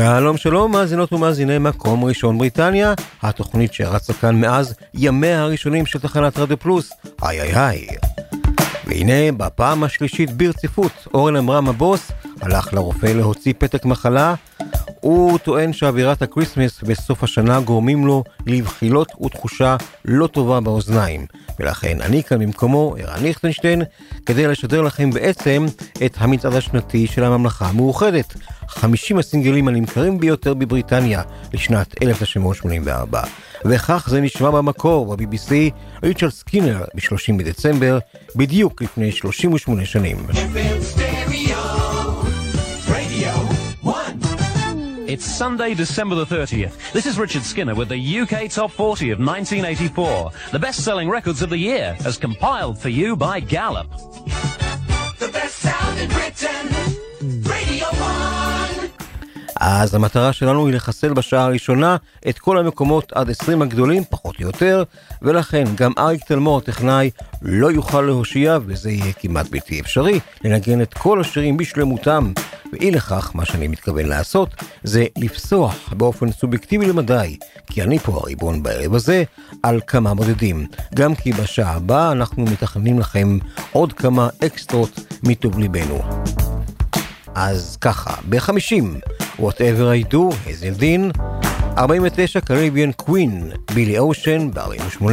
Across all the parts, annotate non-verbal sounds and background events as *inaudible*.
שלום שלום מאזינות ומאזיני מקום ראשון בריטניה, התוכנית שרצה כאן מאז ימיה הראשונים של תחנת רדיו פלוס, איי איי איי. והנה בפעם השלישית ברציפות אורן עמרם הבוס הלך לרופא להוציא פתק מחלה. הוא טוען שאווירת ה Christmas בסוף השנה גורמים לו לבחילות ותחושה לא טובה באוזניים. ולכן אני כאן במקומו, ערן ליכטנשטיין, כדי לשדר לכם בעצם את המצעד השנתי של הממלכה המאוחדת. 50 הסינגלים הנמכרים ביותר בבריטניה לשנת 1984. וכך זה נשמע במקור ב-BBC, ריצ'רד סקינר ב-30 בדצמבר, בדיוק לפני 38 שנים. It's Sunday, December the 30th. This is Richard Skinner with the UK Top 40 of 1984, the best-selling records of the year, as compiled for you by Gallup. The best sound in Britain, Radio 1. אז המטרה שלנו היא לחסל בשעה הראשונה את כל המקומות עד 20 הגדולים, פחות או יותר, ולכן גם אריק תלמור הטכנאי לא יוכל להושיע, וזה יהיה כמעט בלתי אפשרי, לנגן את כל השירים בשלמותם. ואי לכך, מה שאני מתכוון לעשות, זה לפסוח באופן סובייקטיבי למדי, כי אני פה הריבון בערב הזה, על כמה מודדים. גם כי בשעה הבאה אנחנו מתכננים לכם עוד כמה אקסטרות מטוב ליבנו. אז ככה, ב-50, Whatever I do, הזל דין, 49, Caribbean Queen, בילי אושן, ב-48,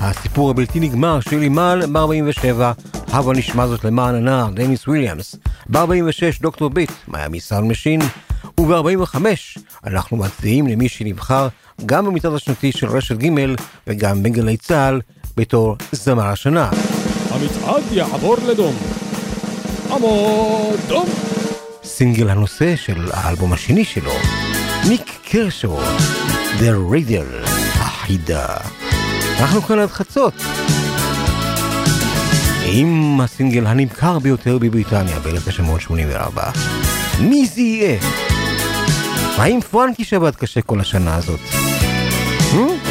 הסיפור הבלתי נגמר של לימאל, ב-47, הבה נשמע זאת למען הנער, דניס וויליאמס, ב-46, Doctor Beat, מיאמי סאונד משין, וב-45, אנחנו מצדיעים למי שנבחר גם במצעד השנתי של רשת ג' וגם בגלי צה"ל בתור זמר השנה. המצעד יעבור לדום. עמוד דום. סינגל הנושא של האלבום השני שלו, ניק קרשו, The Radial, החידה. אנחנו כאן עד חצות. עם הסינגל הנמכר ביותר בבריטניה ב-1984. מי זה יהיה? האם פרנקי שעבד קשה כל השנה הזאת? Hmm?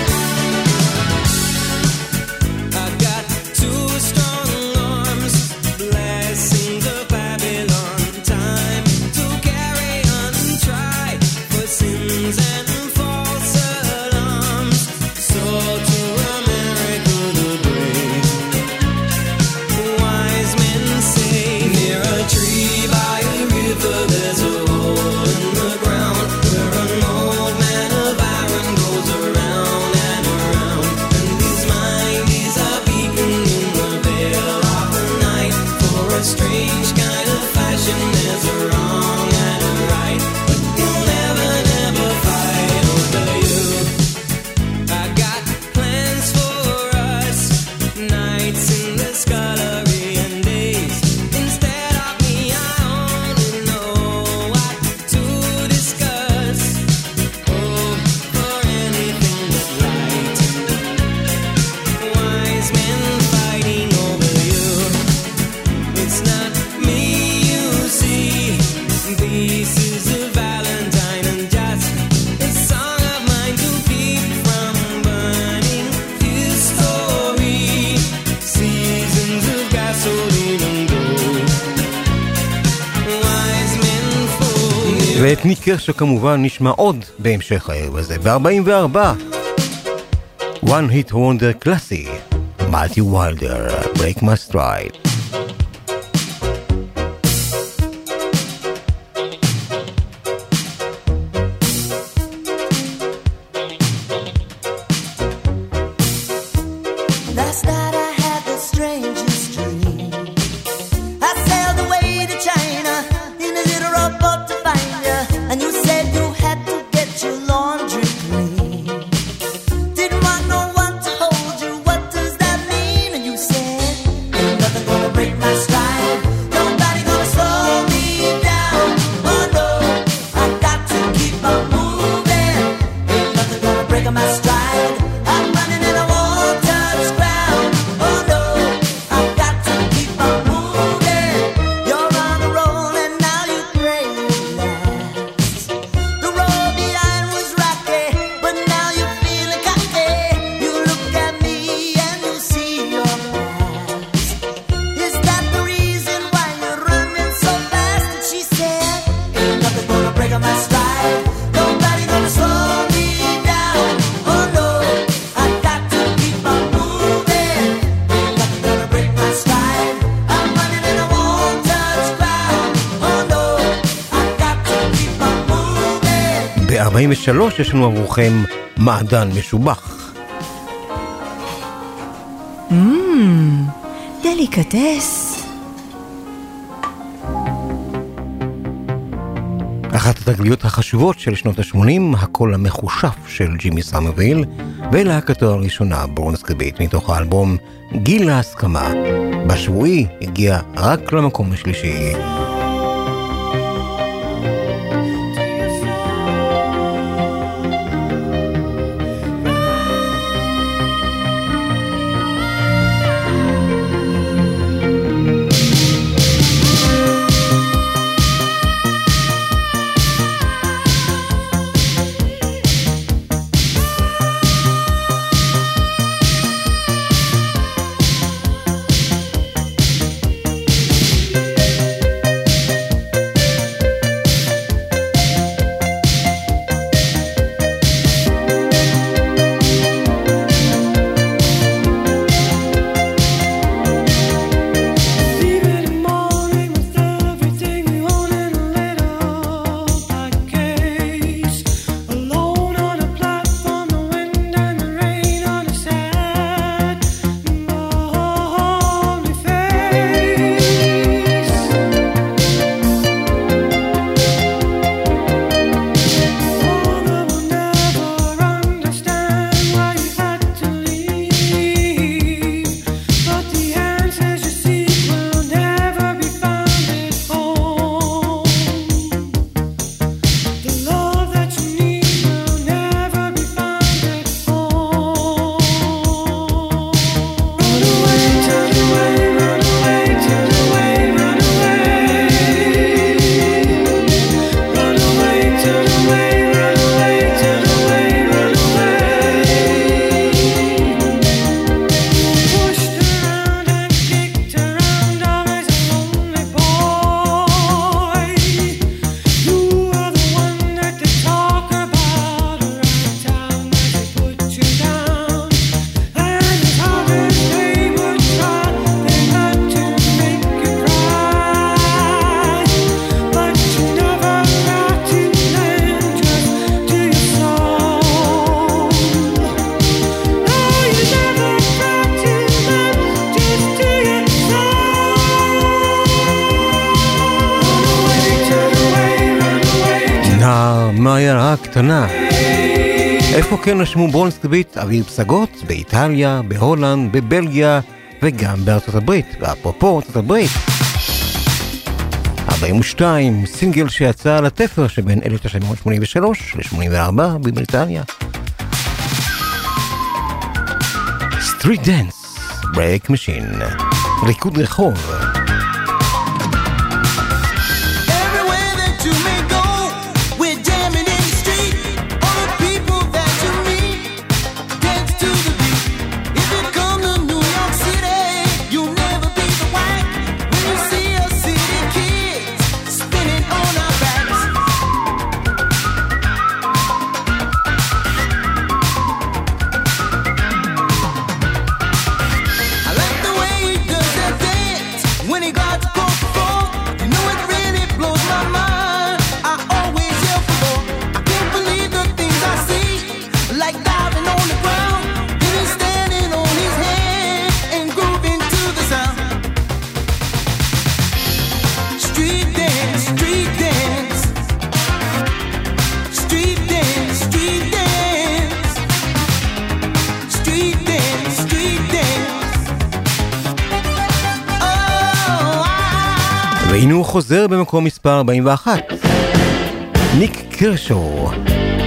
ואת ניק קרשו כמובן נשמע עוד בהמשך הערב הזה, ב-44. One Hit Wonder קלאסי, מלטי וילדר, Break My Stride. ב-43 יש לנו עבורכם מעדן משובח. דליקטס. אחת התגליות החשובות של שנות ה-80, הקול המכושף של ג'ימי סמרוויל, ולהקתו הראשונה, ברונסקי ביט, מתוך האלבום גיל ההסכמה. בשבועי הגיע רק למקום השלישי. נשמו ברונסקי ביט אוויר פסגות? באיטליה, בהולנד, בבלגיה וגם בארצות הברית. ואפרופו ארצות הברית, 42, סינגל שיצא על התפר שבין 1983 ל-84 בבריטניה. Street Dance, ברייק משין, ריקוד רחוב. חוזר במקום מספר 41. ניק קירשו,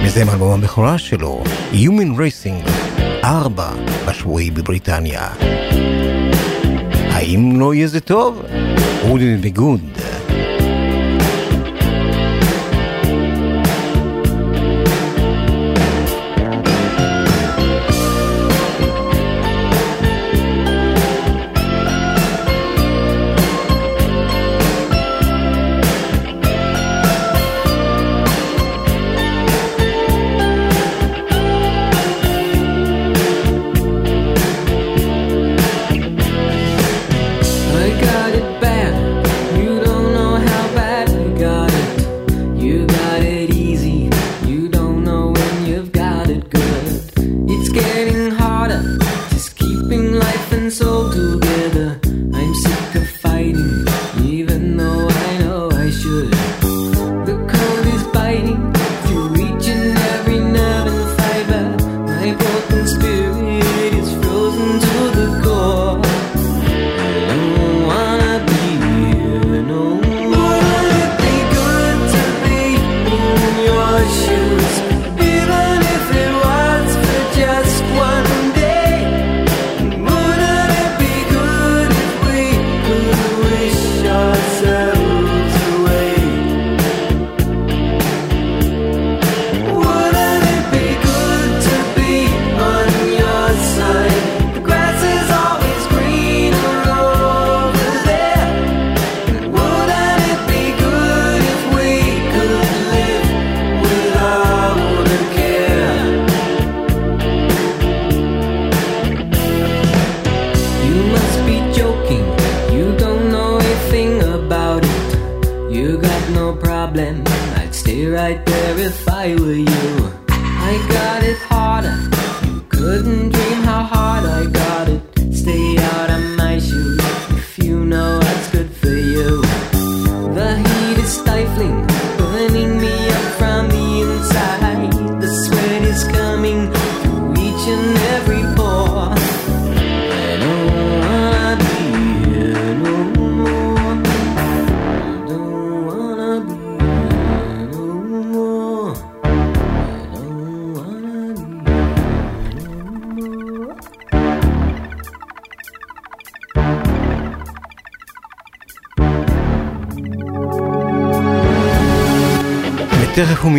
וזה מאלבום הבכורה שלו, Human Racing, 4 בשבועי בבריטניה. האם לא יהיה זה טוב? wouldn't it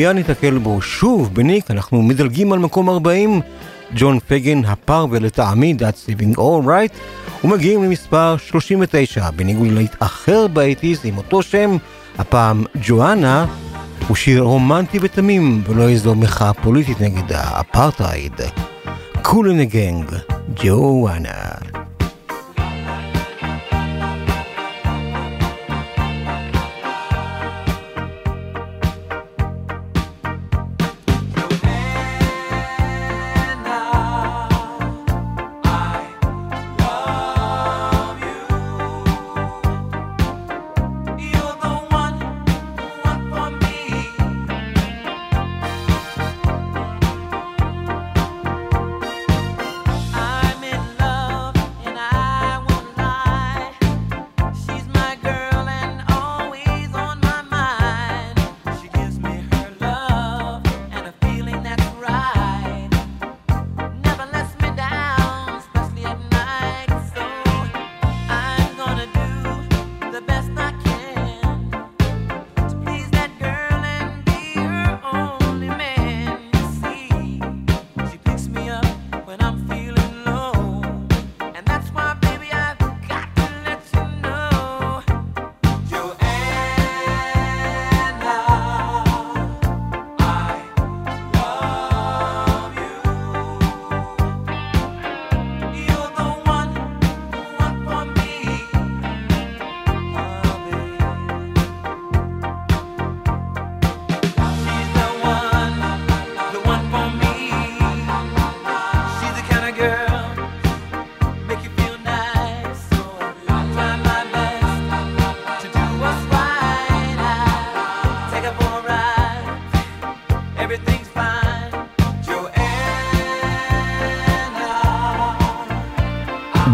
מיד ניתקל בו שוב בניק, אנחנו מדלגים על מקום 40, ג'ו פגן האפרורי לטעמי That's living alright, ומגיעים למספר 39, בניגוד ללהיט אחר באייטיז עם אותו שם, הפעם ג'ואנה, הוא שיר רומנטי ותמים, ולא איזו מחאה פוליטית נגד האפרטהייד. קול אנד דה גנג, ג'ואנה.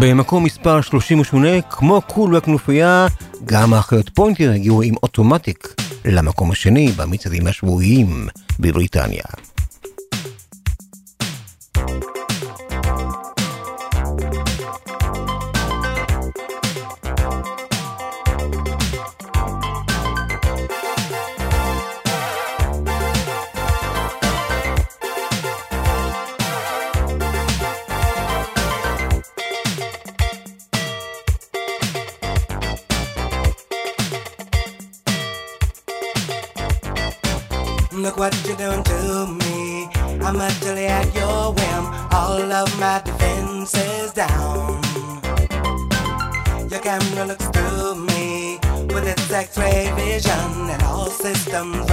במקום מספר 38, כמו קול והכנופיה, גם האחיות פוינטר הגיעו עם Automatic למקום השני במצעדים השבועיים בבריטניה.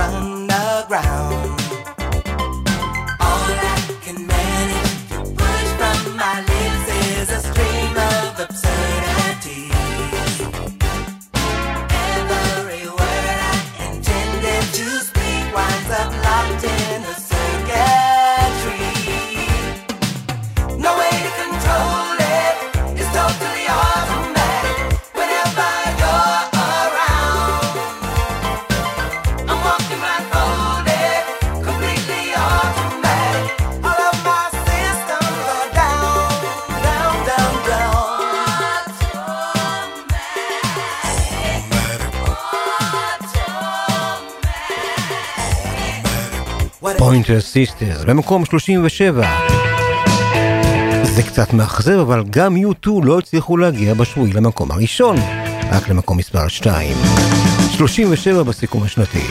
underground. Morning Sisters, במקום 37. זה קצת מאכזב, אבל גם U2 לא הצליחו להגיע בשבועי למקום הראשון, רק למקום מספר 2. 37 בסיכום השנתי.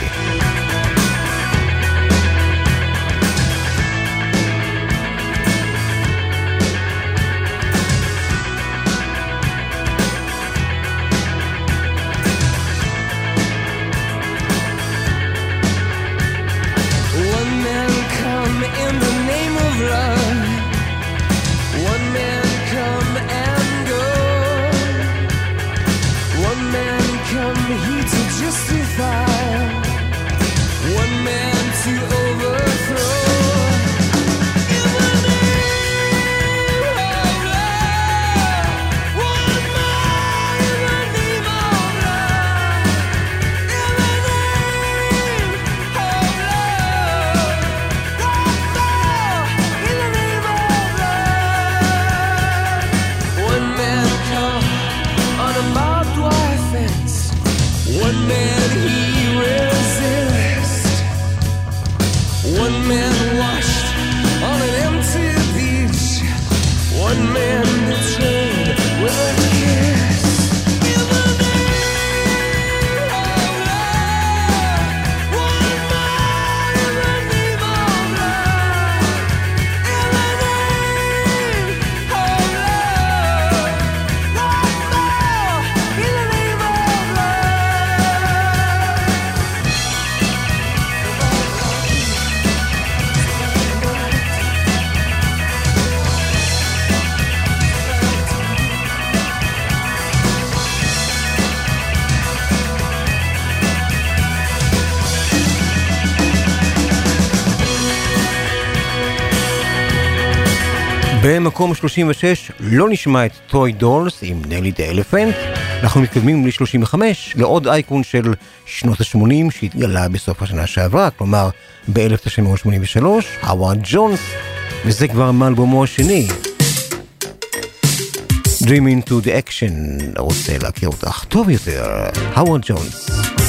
במקום 36 לא נשמע את טוי דולס עם Nellie the Elephant. אנחנו מתקדמים ל-35 לעוד אייקון של שנות ה-80 שהתגלה בסוף השנה שעברה, כלומר ב-1983, הווארד ג'ונס, וזה כבר מאלבומו השני. Dream into the action, רוצה להכיר אותך טוב יותר, הווארד ג'ונס.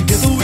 together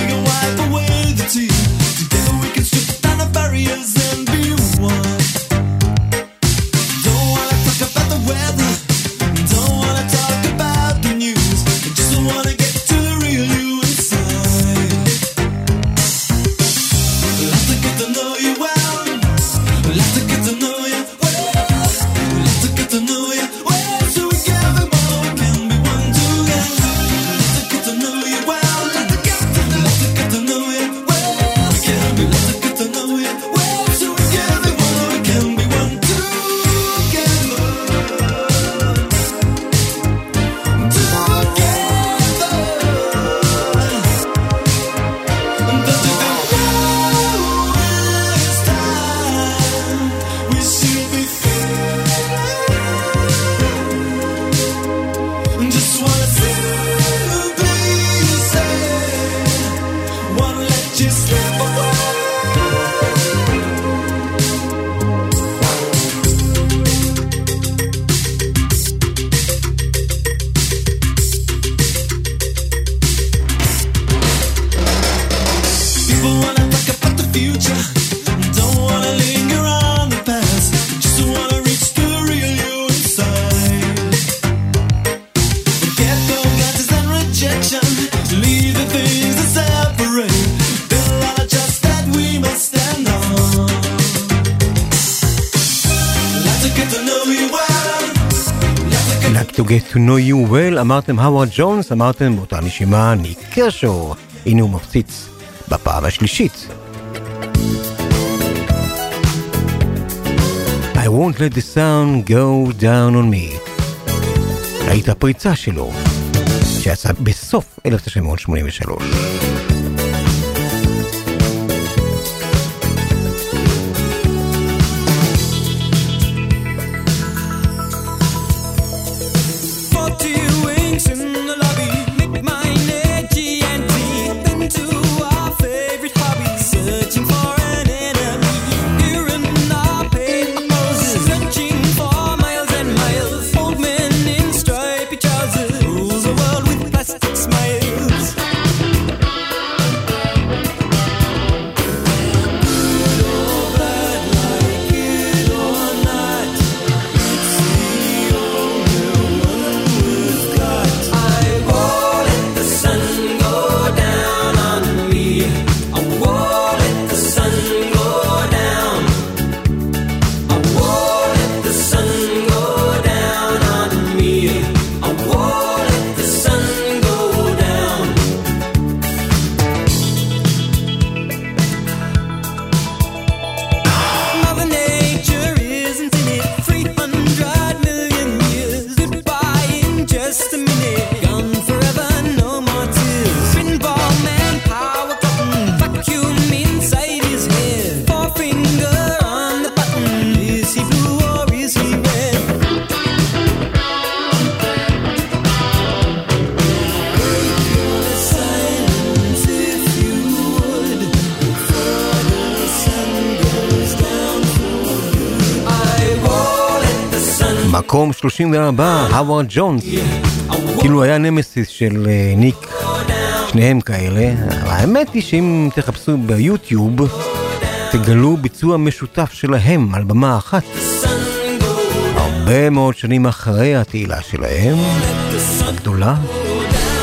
לו You Well, אמרתם הווארד ג'ונס, אמרתם באותה נשימה ניק קרשו. הנה הוא מפציץ בפעם השלישית. I won't let the sound go down on me. ראית הפריצה שלו, שיצא בסוף 1983. 34, הווארד ג'ונס. כאילו היה נמסיס של אה, ניק, שניהם כאלה. האמת היא שאם תחפשו ביוטיוב, תגלו ביצוע משותף שלהם על במה אחת. הרבה מאוד שנים אחרי התהילה שלהם, הגדולה,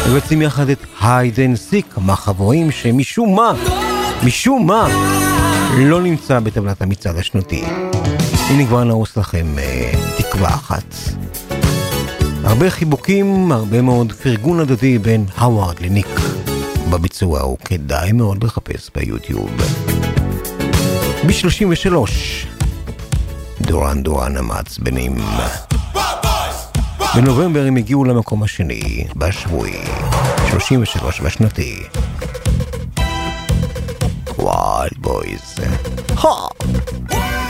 יוצאים יחד את Hide and Seek, המחבואים שמשום מה, משום מה, לא נמצא בטבלת המצעד השנתי. הנה כבר נהרוס לכם אה, תקווה אחת. הרבה חיבוקים, הרבה מאוד פרגון הדדי בין הווארד לניק. בביצוע הוא כדאי מאוד לחפש ביוטיוב. ב-33, דורן דורן המעצבנים. בנובמבר הם הגיעו למקום השני, בשבועי, 33 בשנתי. וואלד בויז. Wild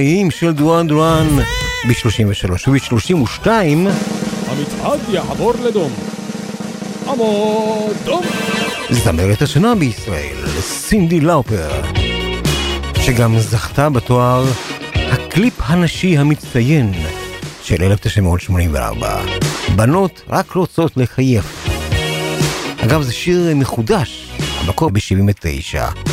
פראיים של דואן דואן ב-33 וב-32 המצעד יעבור לדום. עמוד דום. זמרת השנה בישראל, סינדי לאופר, שגם זכתה בתואר הקליפ הנשי המצטיין של 1984. בנות רק רוצות לחייך. אגב, זה שיר מחודש, המקור ב-79.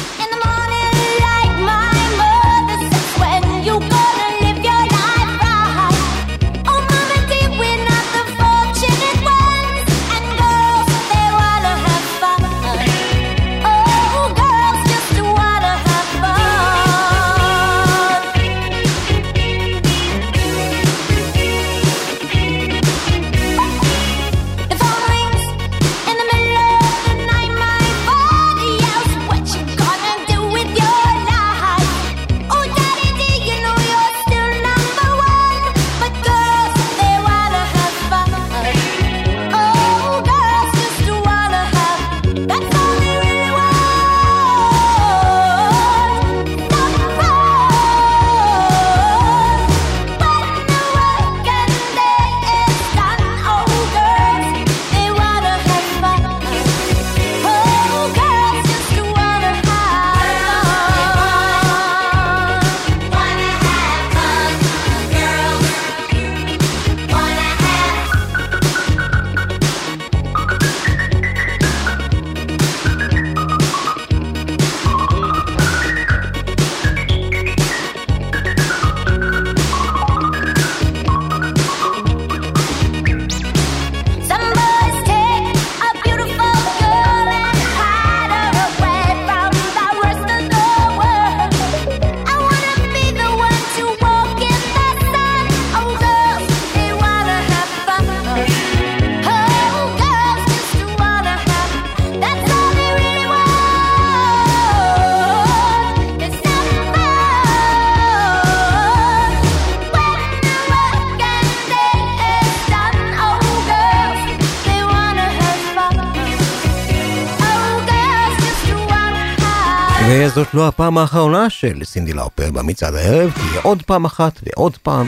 וזאת לא הפעם האחרונה של סינדי לאופר במצעד הערב, תהיה עוד פעם אחת ועוד פעם.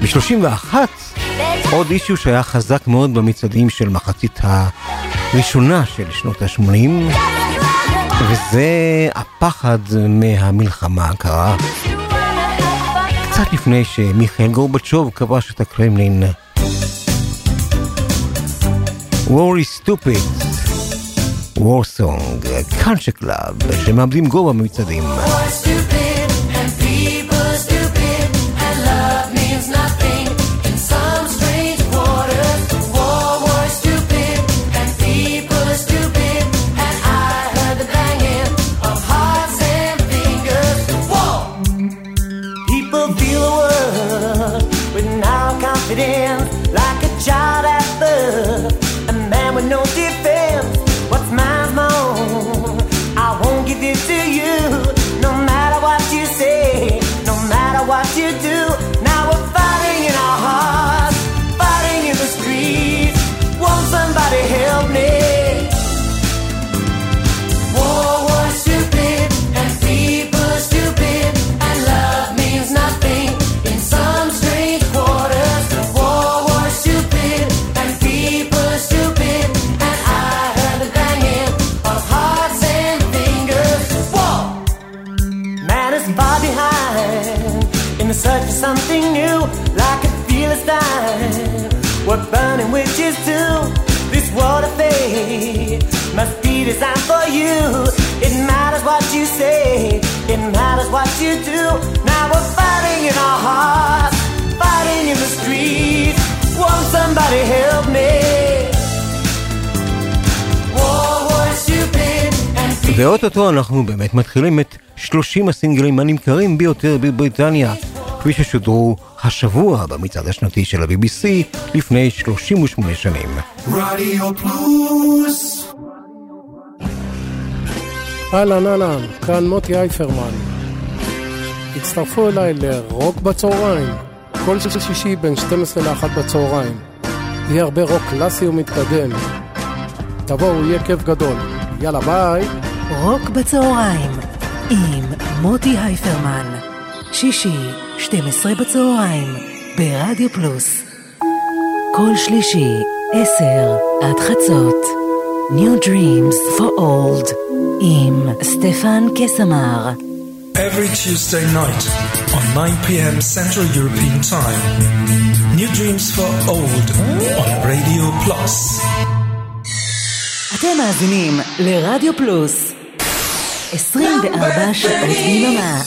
ב-31 עוד אישיו שהיה חזק מאוד במצעדים של מחצית הראשונה של שנות ה-80, וזה הפחד מהמלחמה הקרה. קצת לפני שמיכאל גורבצ'וב כבש את הקרמלין. Is stupid, Song, קאנצ'ה קלאב, שמאבדים גובה במצעדים. Do. Now we're fighting in our hearts, fighting in the streets. Won't somebody help me? ואו-טו-טו אנחנו באמת מתחילים את 30 הסינגלים הנמכרים ביותר בבריטניה, כפי ששודרו השבוע במצעד השנתי של ה-BBC לפני 38 שנים. רדיו פלוס אהלן אהלן, כאן מוטי הייפרמן. הצטרפו אליי לרוק בצהריים, כל שישי בין 12 ל-1 בצהריים. יהיה הרבה רוק קלאסי ומתקדם. תבואו, יהיה כיף גדול. יאללה ביי. רוק בצהריים עם מוטי הייפרמן. שישי, 12 בצהריים, ברדיו פלוס. כל שלישי, 10 עד חצות. New Dreams for Old עם סטפן קסמר. Every Tuesday night on 9 p.m. Central European Time. New Dreams for Old on Radio Plus. אתם מאזינים לרדיו פלוס 24 שעות ביממה.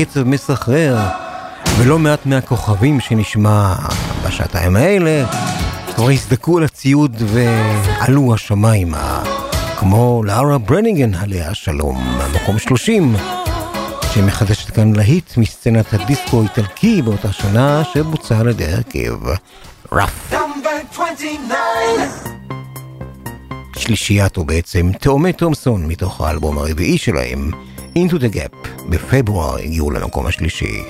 בקצב מסחרר, ולא מעט מהכוכבים שנשמע בשעתיים האלה כבר הזדקו על הציוד ועלו השמיימה, כמו לארה ברניגן עליה השלום, מקום 30, שמחדשת כאן להיט מסצנת הדיסקו האיטלקי באותה שנה שבוצע על ידי הרכב רף. Number 29. שלישיית או בעצם תאומי תומסון מתוך האלבום הרביעי שלהם, Into the Gap, בפברואר הגיעו למקום השלישי.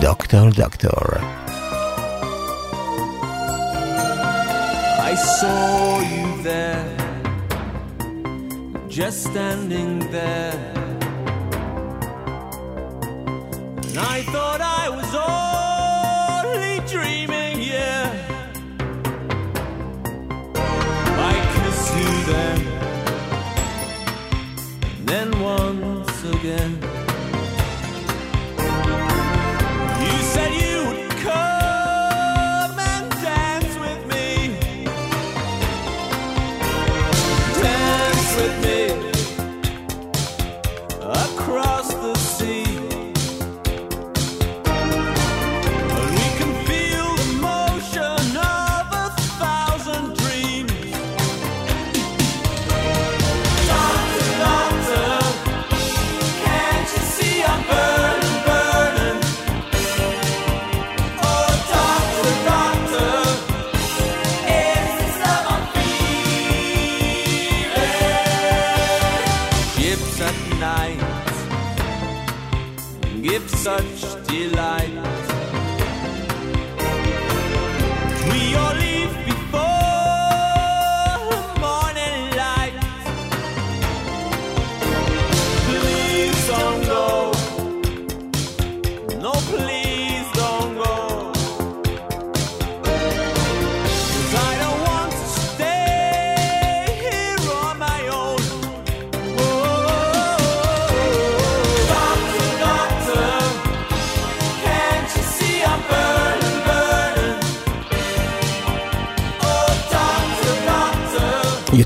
דוקטור דוקטור. I saw you there, just standing there. And I thought I was only dreaming, yeah. I kissed you then, then Again.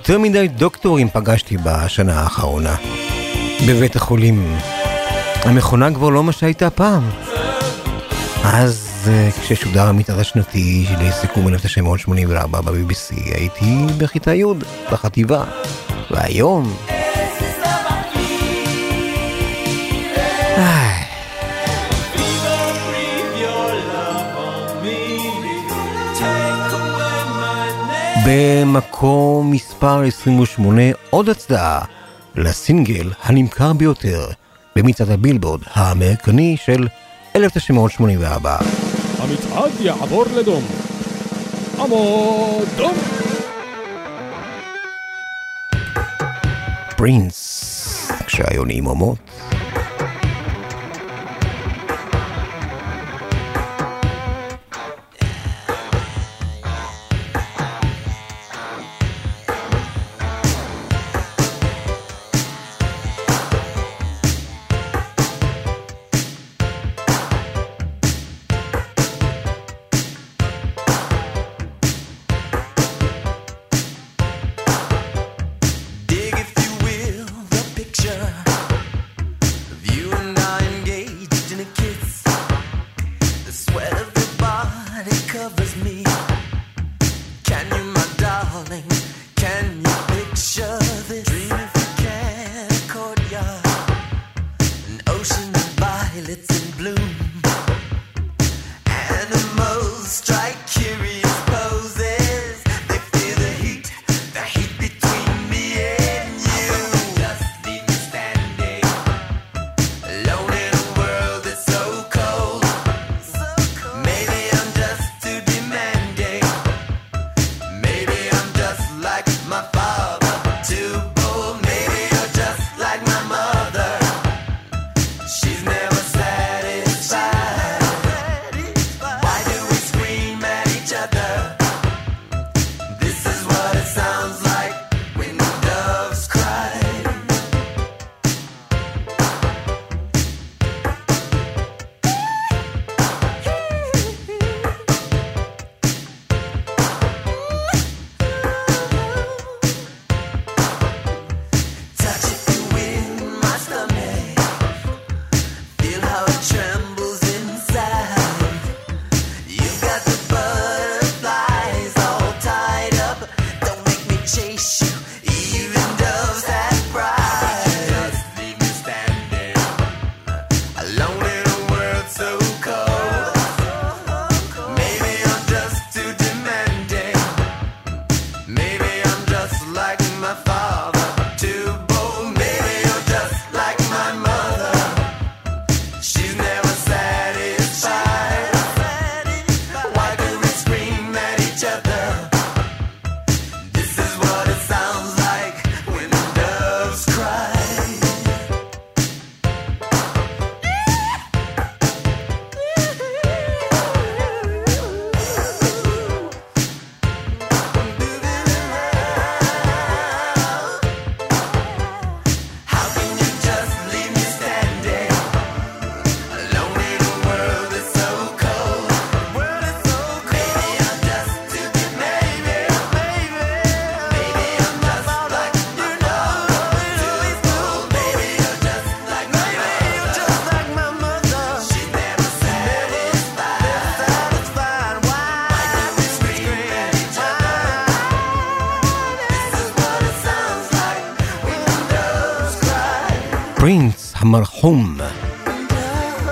יותר מדי דוקטורים פגשתי בשנה האחרונה. בבית החולים. המכונה כבר לא מה שהייתה פעם. אז אה, כששודר המתאר השנתי לסיכום 1984 ב-BBC הייתי בכיתה י' בחטיבה. והיום... במקום מספר 28 עוד הצדעה לסינגל הנמכר ביותר במצעד הבילבורד האמריקני של 1984. המצעד יעבור לדום. עמוד דום. פרינס, כשהיונים עומות. מרחום.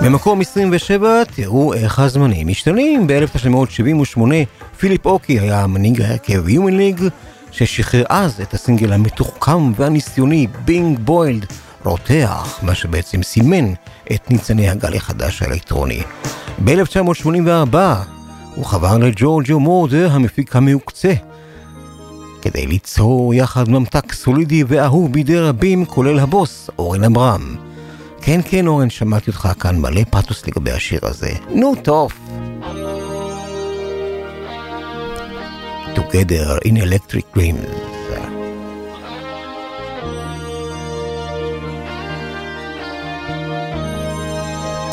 במקום 27, תראו איך הזמנים משתנים. ב-1978, פיליפ אוקי היה מנהיג ההרכב Human League, ששחרר אז את הסינגל המתוחכם והניסיוני, בינג בוילד, רותח, מה שבעצם סימן את ניצני הגל החדש האלקטרוני. ב-1984 הוא חבר לג'ורג'ו מורדר, המפיק המהוקצה, כדי ליצור יחד ממתק סולידי ואהוב בידי רבים, כולל הבוס אורן אברהם. כן, כן, אורן, שמעתי אותך כאן מלא פתוס לגבי השיר הזה. נו, טוב. Together in Electric Dreams.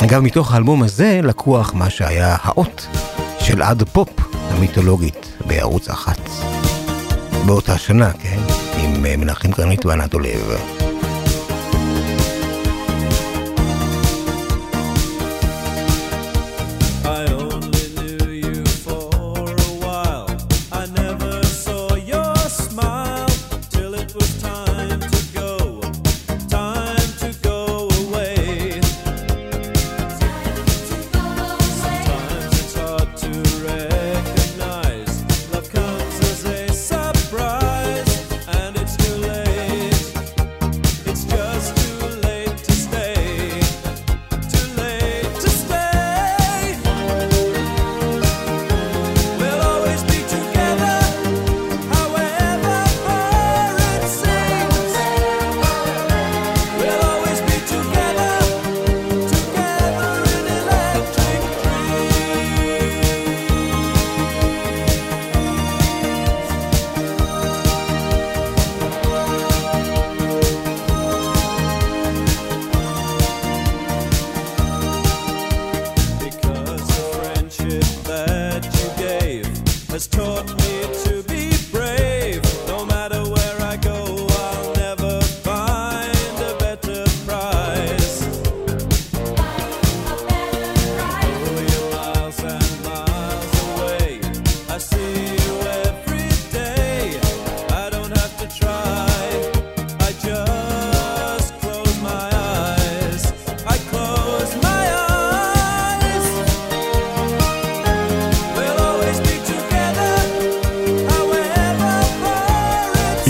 אגב, מתוך האלבום הזה לקוח מה שהיה האות של עד פופ המיתולוגית בערוץ אחת. באותה שנה, כן? עם אה, מנחם קרנית וענת עולב.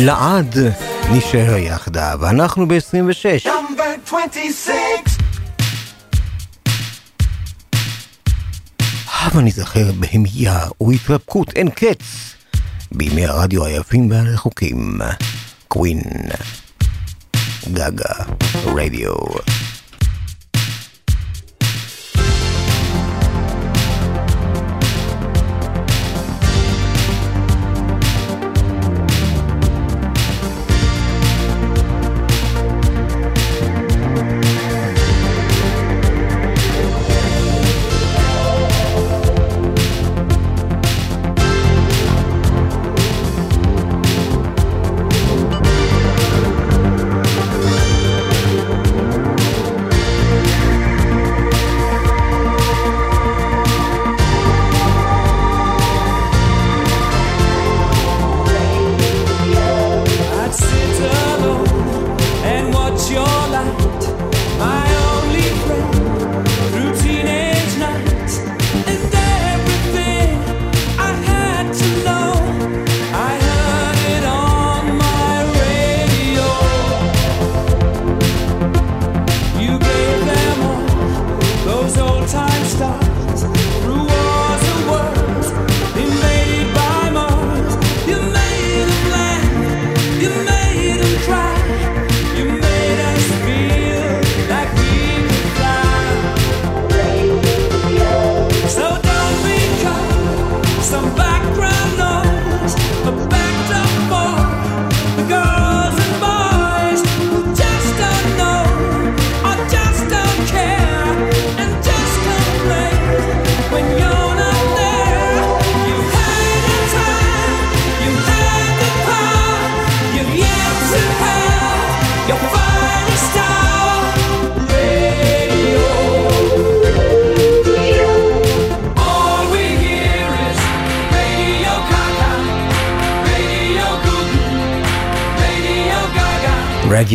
לעד נשאר יחדיו. אנחנו ב-26. הבה נזכר בהמייה ובהתרפקות אין קץ בימי הרדיו היפים והרחוקים. קווין. גגה. רדיו.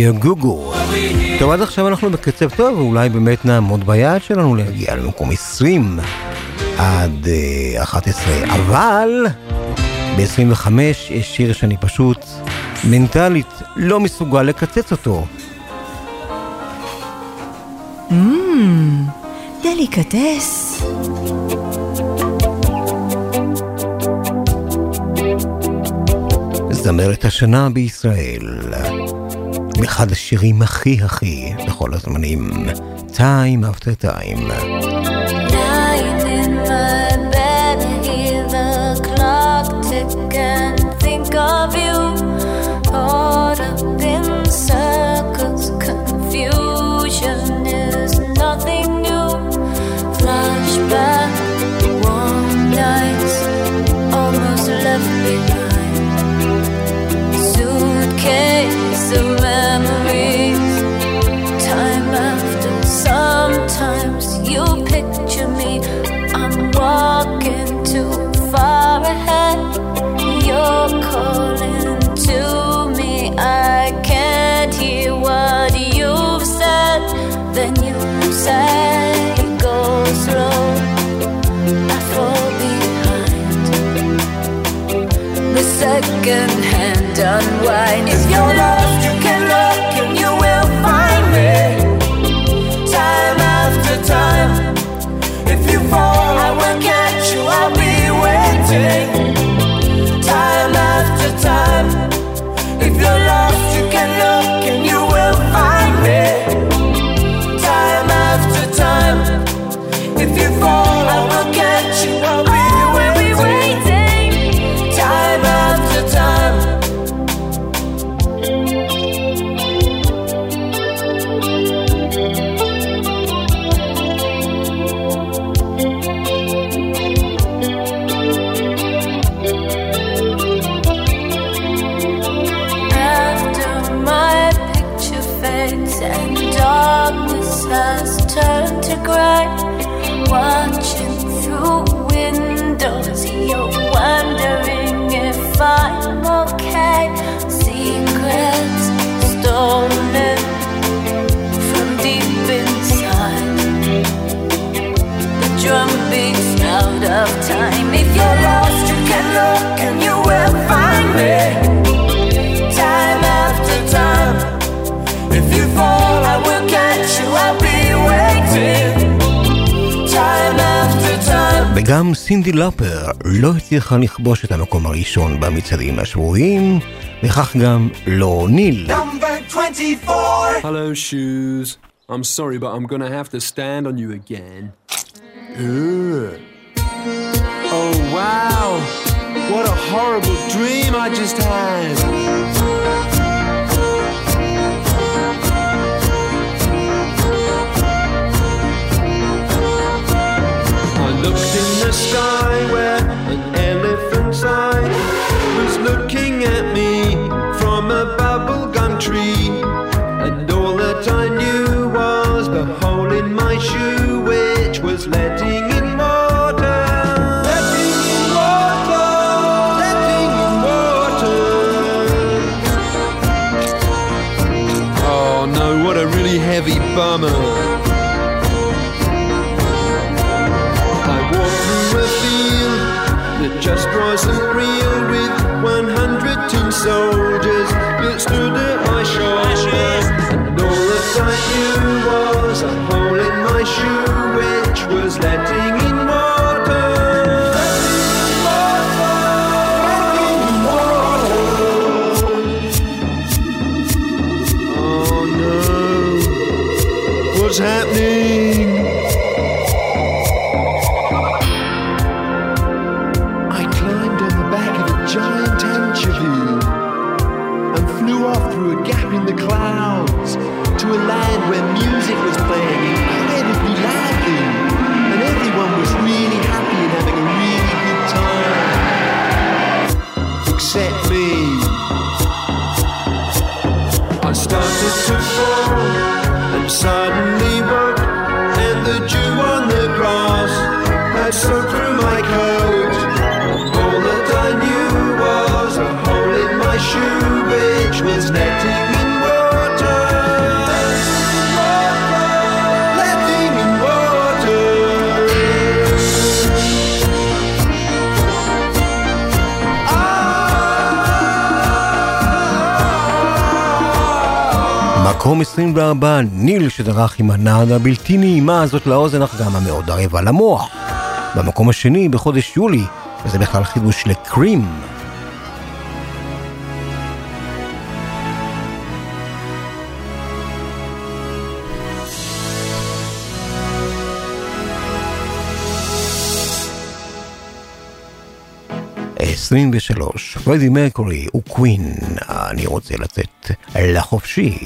הגיע גוגו. טוב, עד עכשיו אנחנו בקצב טוב, ואולי באמת נעמוד ביעד שלנו להגיע למקום 20 עד אה, 11, אבל ב-25 יש שיר שאני פשוט מנטלית לא מסוגל לקצץ אותו. Mm, דליקטס. זמרת השנה בישראל. אחד השירים הכי הכי בכל הזמנים, Time After Time. Bed, clock tick and think of you unwind. If your love. וגם סינדי לאפר לא הצליחה לכבוש את המקום הראשון במצעדים השבועיים, וכך גם לא ניל. Number 24. Hello, shoes. I'm sorry, but I'm gonna have to stand on you again. Ugh. Oh, wow. What a horrible dream I just had. Sky where an elephant's eye was looking at me from a bubblegum tree. And all that I knew מקום 24, ניל שדרך עם הנעד הבלתי נעימה הזאת לאוזן, אך גם המאוד ערבה למוח. במקום השני בחודש יולי, וזה בכלל חידוש לקרים. עשרים ושלוש, פרדי מרקורי וקווין, אני רוצה לצאת לחופשי.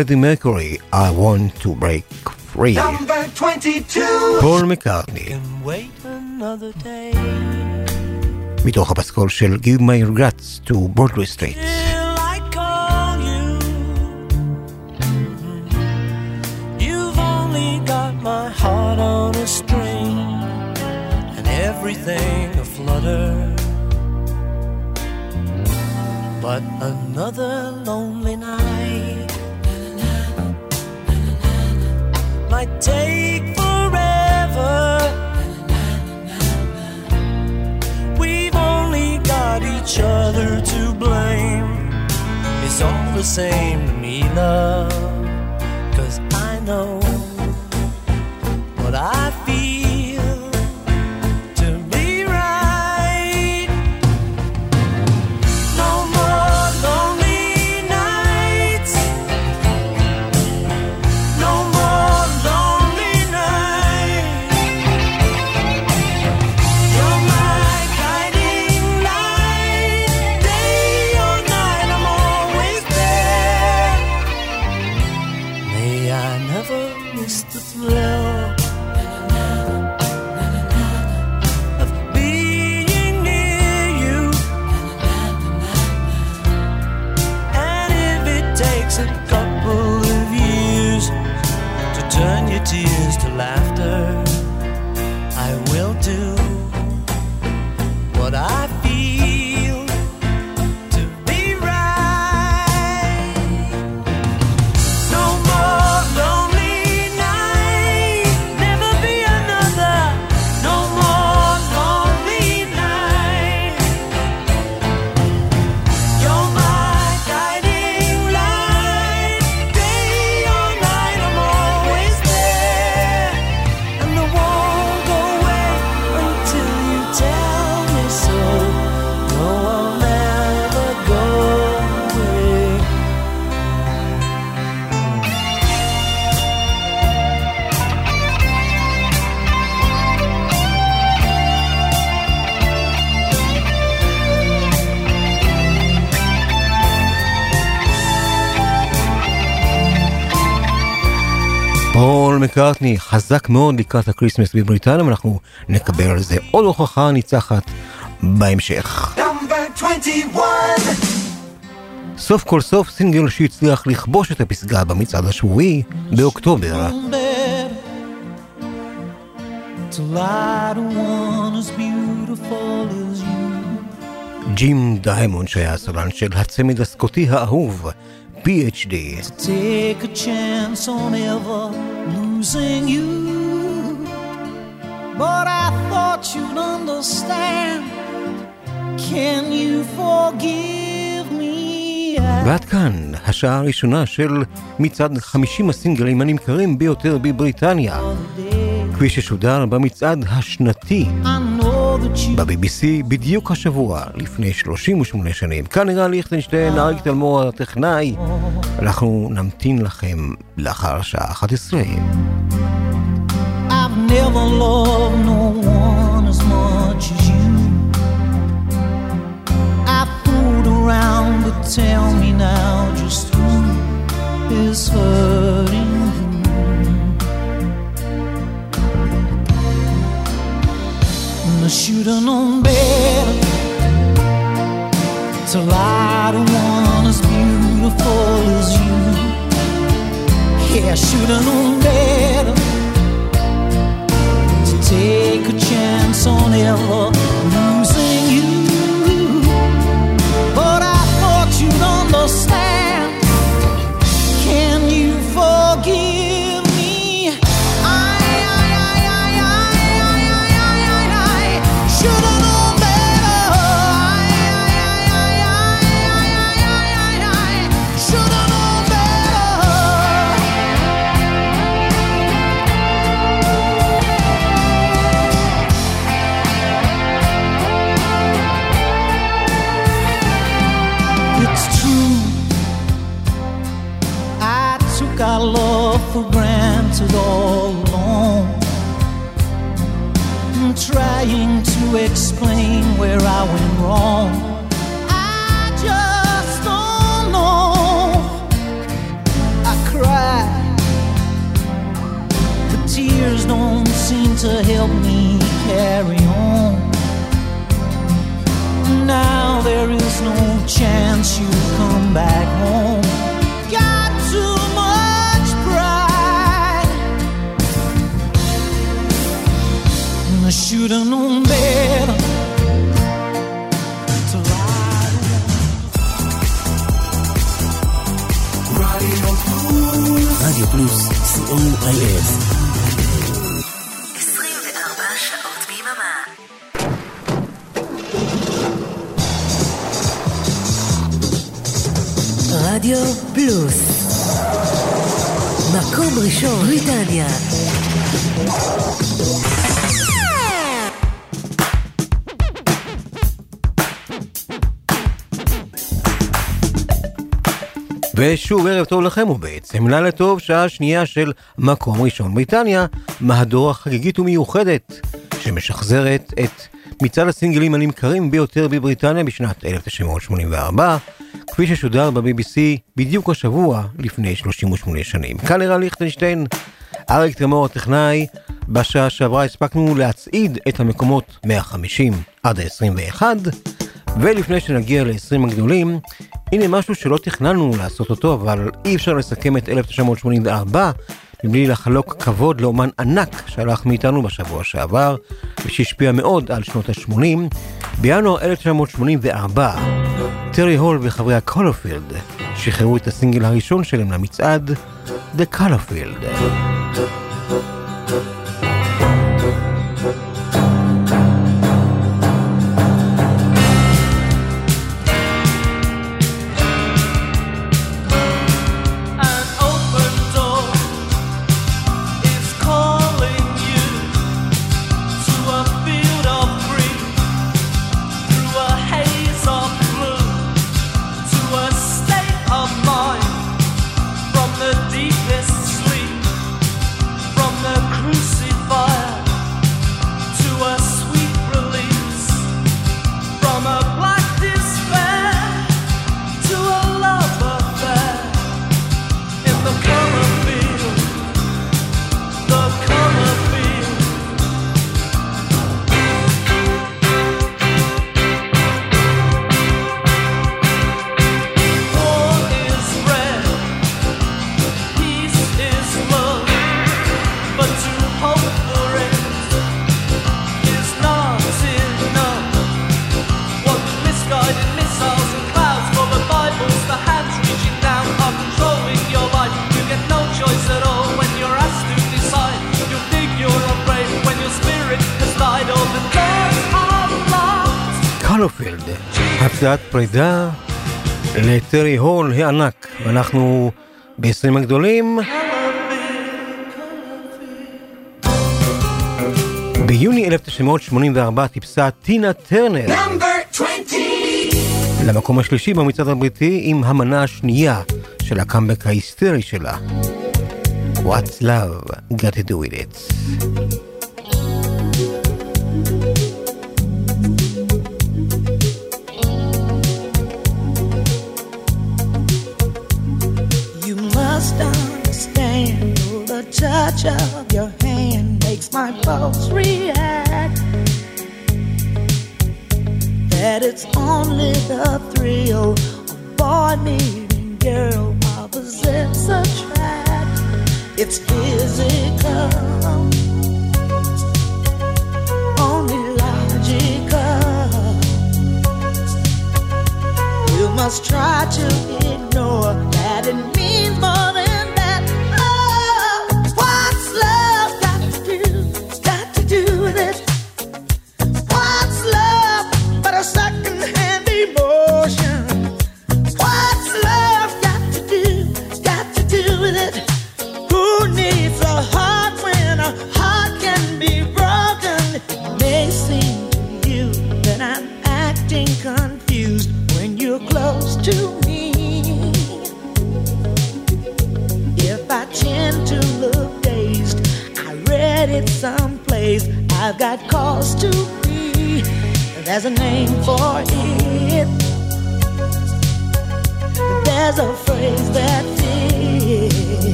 קווין, פרדי מרקורי, I want to break free. Number 22. פול מקארטני, Wait another day. מתוך הפסקול של Give My Regrets to Broadway Street. All the same to me, love. Cause I know what I feel מקארטני חזק מאוד לקראת ה Christmas בבריטניה, ואנחנו נקבל על זה עוד הוכחה ניצחת בהמשך. Number 21. סוף כל סוף סינגל שהצליח לכבוש את הפסגה במצעד השבועי באוקטובר. To to. ג'ים דיימונד שהיה הסולן של הצמד הסקוטי האהוב, PhD. Take a chance on ever losing you. But I thought you'd understand. Can you forgive me? ועד כאן השעה הראשונה של מצעד 50 הסינגלים הנמכרים ביותר בבריטניה. כפי ששודר במצעד השנתי I know ב-BBC בדיוק השבוע, לפני 38 שנים. כאן נראה ליכטנשטיין, אריק תלמור הטכנאי. אנחנו נמתין לכם לאחר השעה 11. I've never loved no one as much as you. I fooled around, but tell me now just who is hurting you. And I should have known better to lie to one as beautiful as you. Yeah, I should have known better to take a chance on ever losing you. But I thought you'd understand. for granted all along. I'm trying to explain where I went wrong. I just don't know. I cry, The tears don't seem to help me carry on. Now there is no chance you come back home. And I should have known better. To lie רדיו פלוס, co.il. 24 שעות ביממה. רדיו פלוס. מקום ראשון, בריטניה. ושוב ערב טוב לכם ובעצם לילה טוב, שעה שנייה של מקום ראשון בריטניה, מהדורה חגיגית ומיוחדת שמשחזרת את מצעד הסינגלים הנמכרים ביותר בבריטניה בשנת 1984, כפי ששודר ב-BBC בדיוק השבוע לפני 38 שנים. כאן ערן ליכטנשטיין, אריק טרמור הטכנאי, בשעה שעברה הספקנו להצעיד את המקומות 150 עד ה-21, ולפני שנגיע ל-20 הגדולים, הנה משהו שלא תכננו לעשות אותו, אבל אי אפשר לסכם את 1984 מבלי לחלוק כבוד לאומן ענק שהלך מאיתנו בשבוע שעבר, ושהשפיע מאוד על שנות ה-80. בינואר 1984, טרי הול וחברי הקולורפילד שחררו את הסינגל הראשון שלהם למצעד, The Colourfield. הצעת פרידה לטרי הול הענק, ואנחנו ב-20 הגדולים. ביוני 1984 טיפסה טינה טרנר Number 20. למקום השלישי במצעד הבריטי עם המנה השנייה של הקאמבק ההיסטרי שלה. What's love got to do with it. Must understand the touch of your hand makes my pulse react. That it's only the thrill of boy meeting girl opposites attract. It's physical, only logical. You must try to ignore that it means more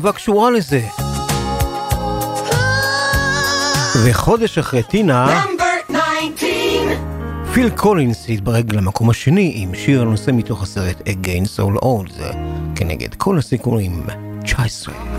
אהבה קשורה לזה. וחודש אחרי טינה, פיל קולינס התברג למקום השני עם שיר הנושא מתוך הסרט Against All Odds, כנגד כל הסיכויים, 19.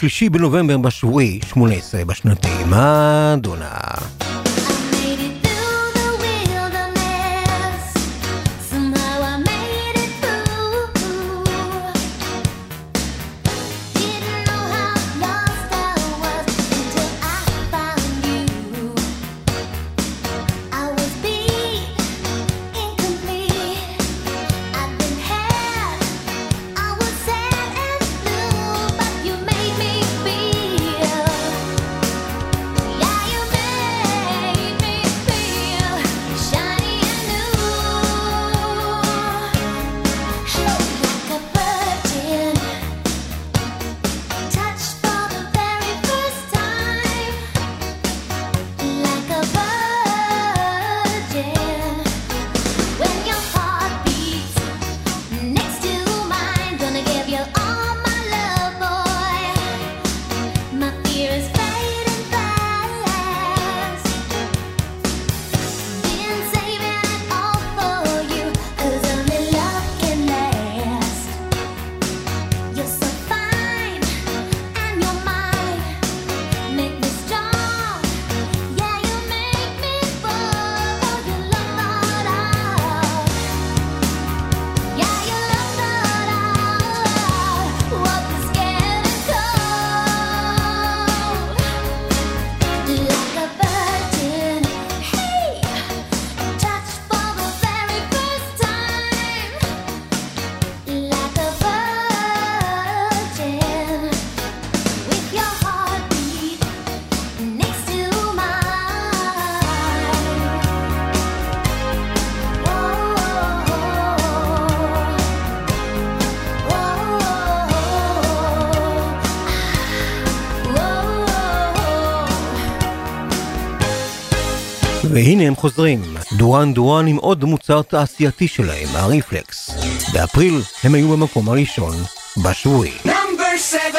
שלישי בנובמבר בשבועי, 18 בשנתי. מדונה. והנה הם חוזרים. דואן דואן עם עוד מוצר תעשייתי שלהם, הריפלקס. באפריל הם היו במקום הראשון, בשבועי. נאמבר 17.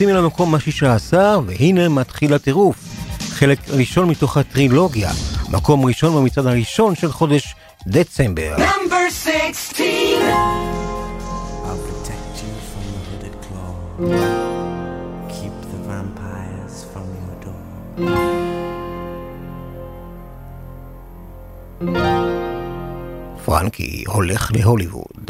נכנסים אל המקום השישה עשר, והנה מתחיל הטירוף. חלק ראשון מתוך הטרילוגיה, מקום ראשון במצעד הראשון של חודש דצמבר. נאמבר 16. פרנקי הולך להוליווד.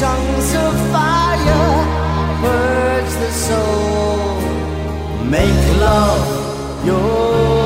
tongues of fire purge the soul. Make love your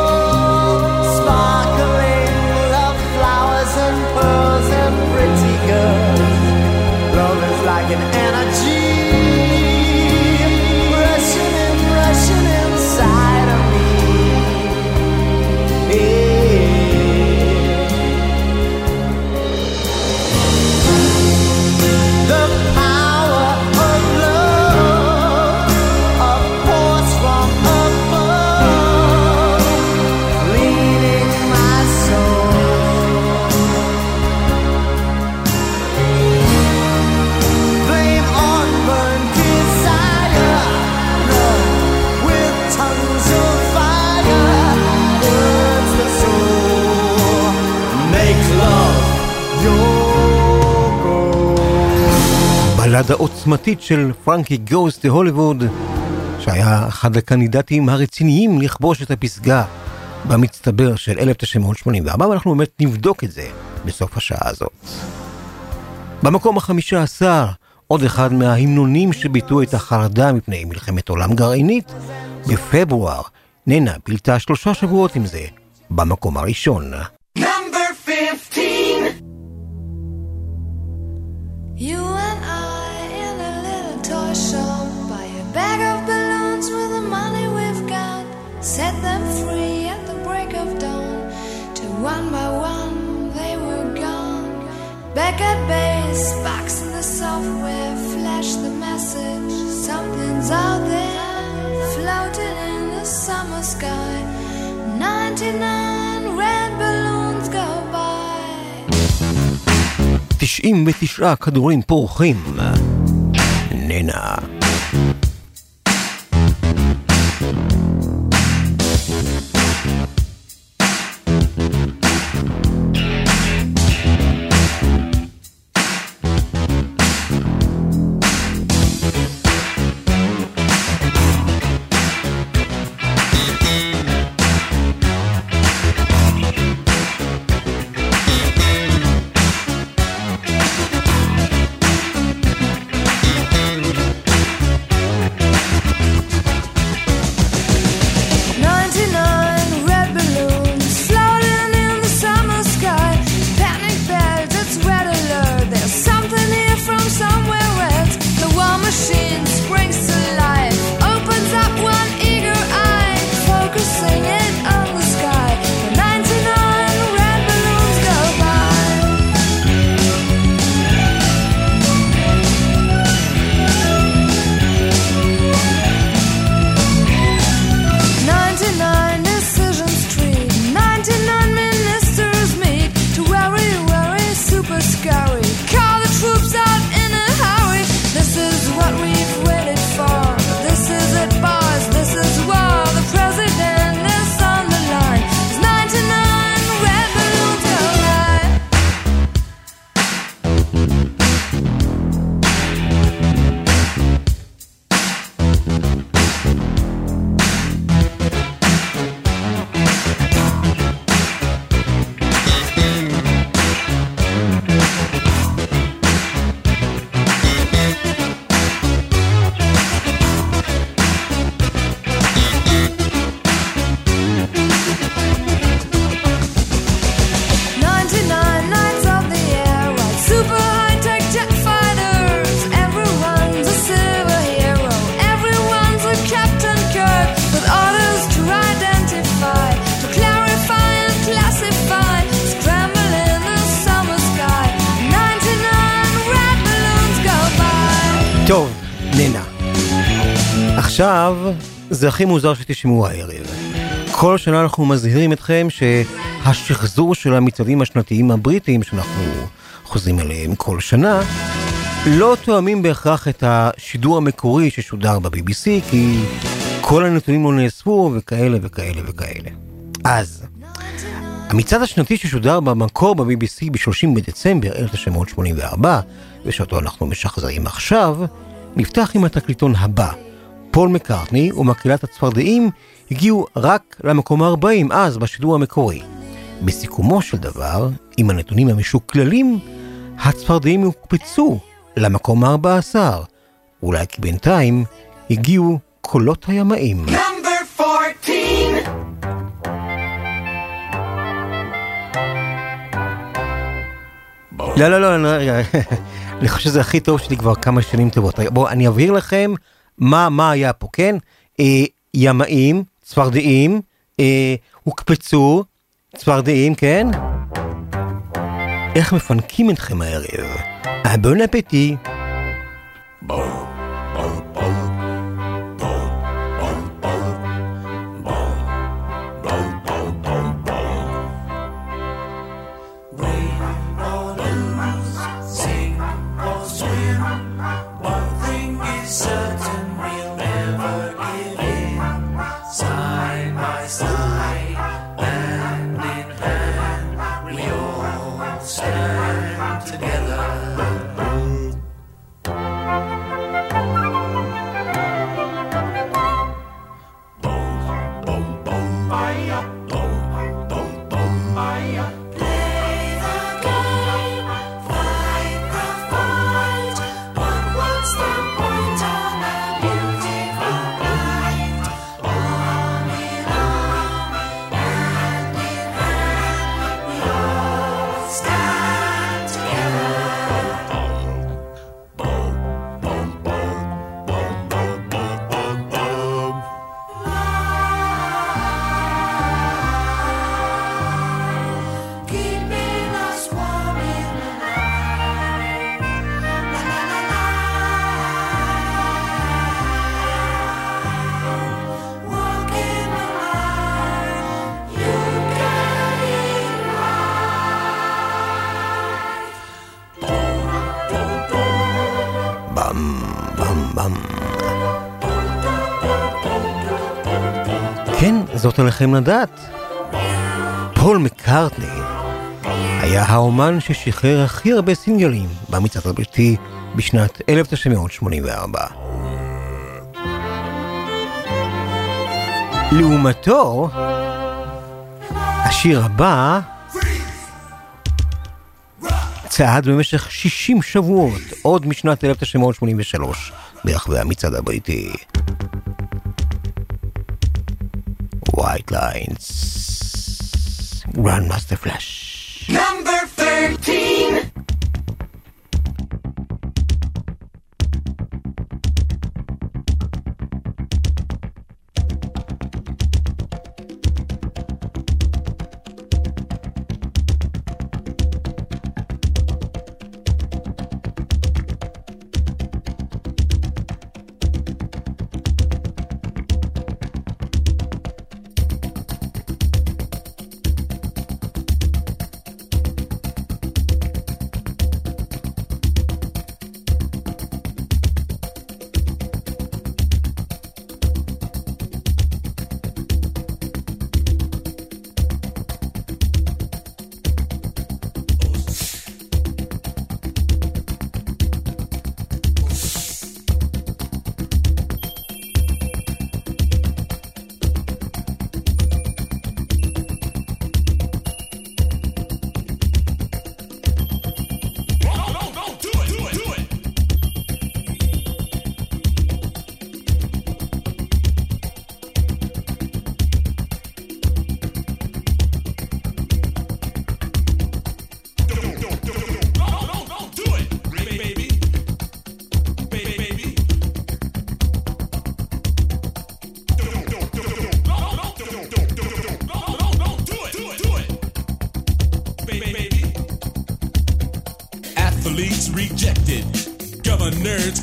בלדה עוצמתית של פרנקי גוסט להוליווד, שהיה אחד הקנדידטים הרציניים לכבוש את הפסגה במצטבר של 1984, ואנחנו באמת נבדוק את זה בסוף השעה הזאת. במקום החמישה עשר, עוד אחד מההמנונים שביטאו את החרדה מפני מלחמת עולם גרעינית, בפברואר, ננה בילתה שלושה שבועות עם זה, במקום הראשון. Number 15. You little toy shop buy a bag of balloons with the money we've got. Set them free at the break of dawn. Till one by one they were gone. Back at base, box in the software, flash the message. Something's out there, floating in the summer sky. 99 red balloons go by. 99 כדורים פורחים. ננה. זה הכי מוזר שתשמעו הערב. כל שנה אנחנו מזהירים אתכם שהשחזור של המצעדים השנתיים הבריטיים שאנחנו חוזרים אליהם כל שנה, לא תואמים בהכרח את השידור המקורי ששודר ב-BBC, כי כל הנתונים לא נאספו וכאלה וכאלה וכאלה. אז, המצעד השנתי ששודר במקור ב-BBC ב-30 בדצמבר 1984, ושאותו אנחנו משחזרים עכשיו, נפתח עם התקליטון הבא, פול מקארטני ומקהלת הצפרדעים הגיעו רק למקום ה-40 אז בשידור המקורי. בסיכומו של דבר, עם הנתונים המשוקללים, הצפרדעים הוקפצו למקום ה-14, אולי כי בינתיים הגיעו קולות הימאים. Number 14. לא, לא, לא, לא, *laughs* אני חושב שזה הכי טוב שלי כבר כמה שנים טובות. בואו, אני אבהיר לכם מה, מה היה פה, כן? אה, ימאים, צפרדעים, אה, הוקפצו, צפרדעים, כן? איך מפנקים אתכם הערב? הבון אפטי. Sing זאת עליכם לדעת. פול מקארטני היה האומן ששחרר הכי הרבה סינגלים במצעד הבריטי בשנת 1984. לעומתו, השיר הבא צעד במשך 60 שבועות, עוד משנת 1983, ברחבי המצעד הבריטי. White Lines, Grandmaster Flash. Number 13.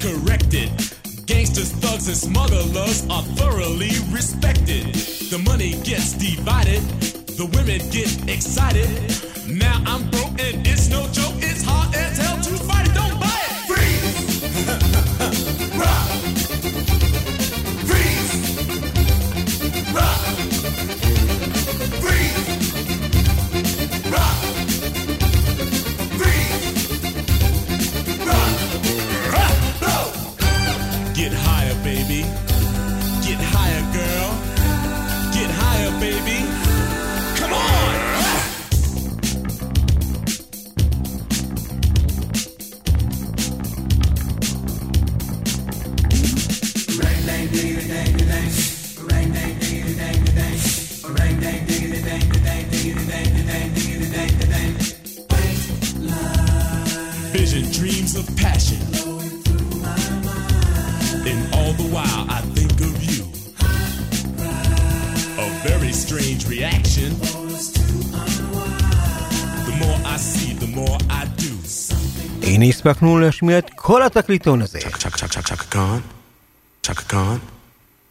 Corrected. Gangsters, thugs, and smugglers are thoroughly respected. The money gets divided, the women get excited. להשמיע את כל התקליטון הזה. Chaka Khan, Chaka Khan,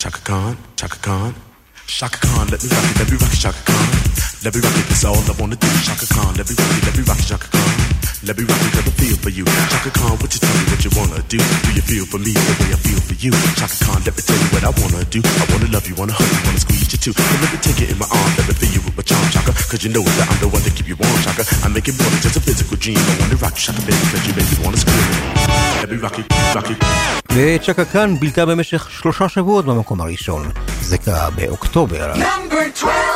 Chaka Khan, Chaka Khan. Shaka Khan, let me rock it, let me rock it, Shaka Khan. Let me rock it, that's all I wanna do. Shaka Khan, let me rock it, let me rock it. Let me rock it, cause I feel for you. Shaka Khan, what you tell me what you wanna do? Do you feel for me the way I feel for you? Shaka Khan, let me tell you what I wanna do. I wanna love you, wanna hug you, wanna squeeze you too. And let me take it in my arms, let me feel you with my charm, Shaka. Cause you know that I'm the one to keep you warm, Shaka. I make it more than just a physical dream. I wanna rock you, Shaka, baby, cause you make me wanna scream. Let me rock it, rock it. וצ'קה קאן בילתה במשך שלושה שבועות במקום הראשון. זה קרה באוקטובר. Number 12.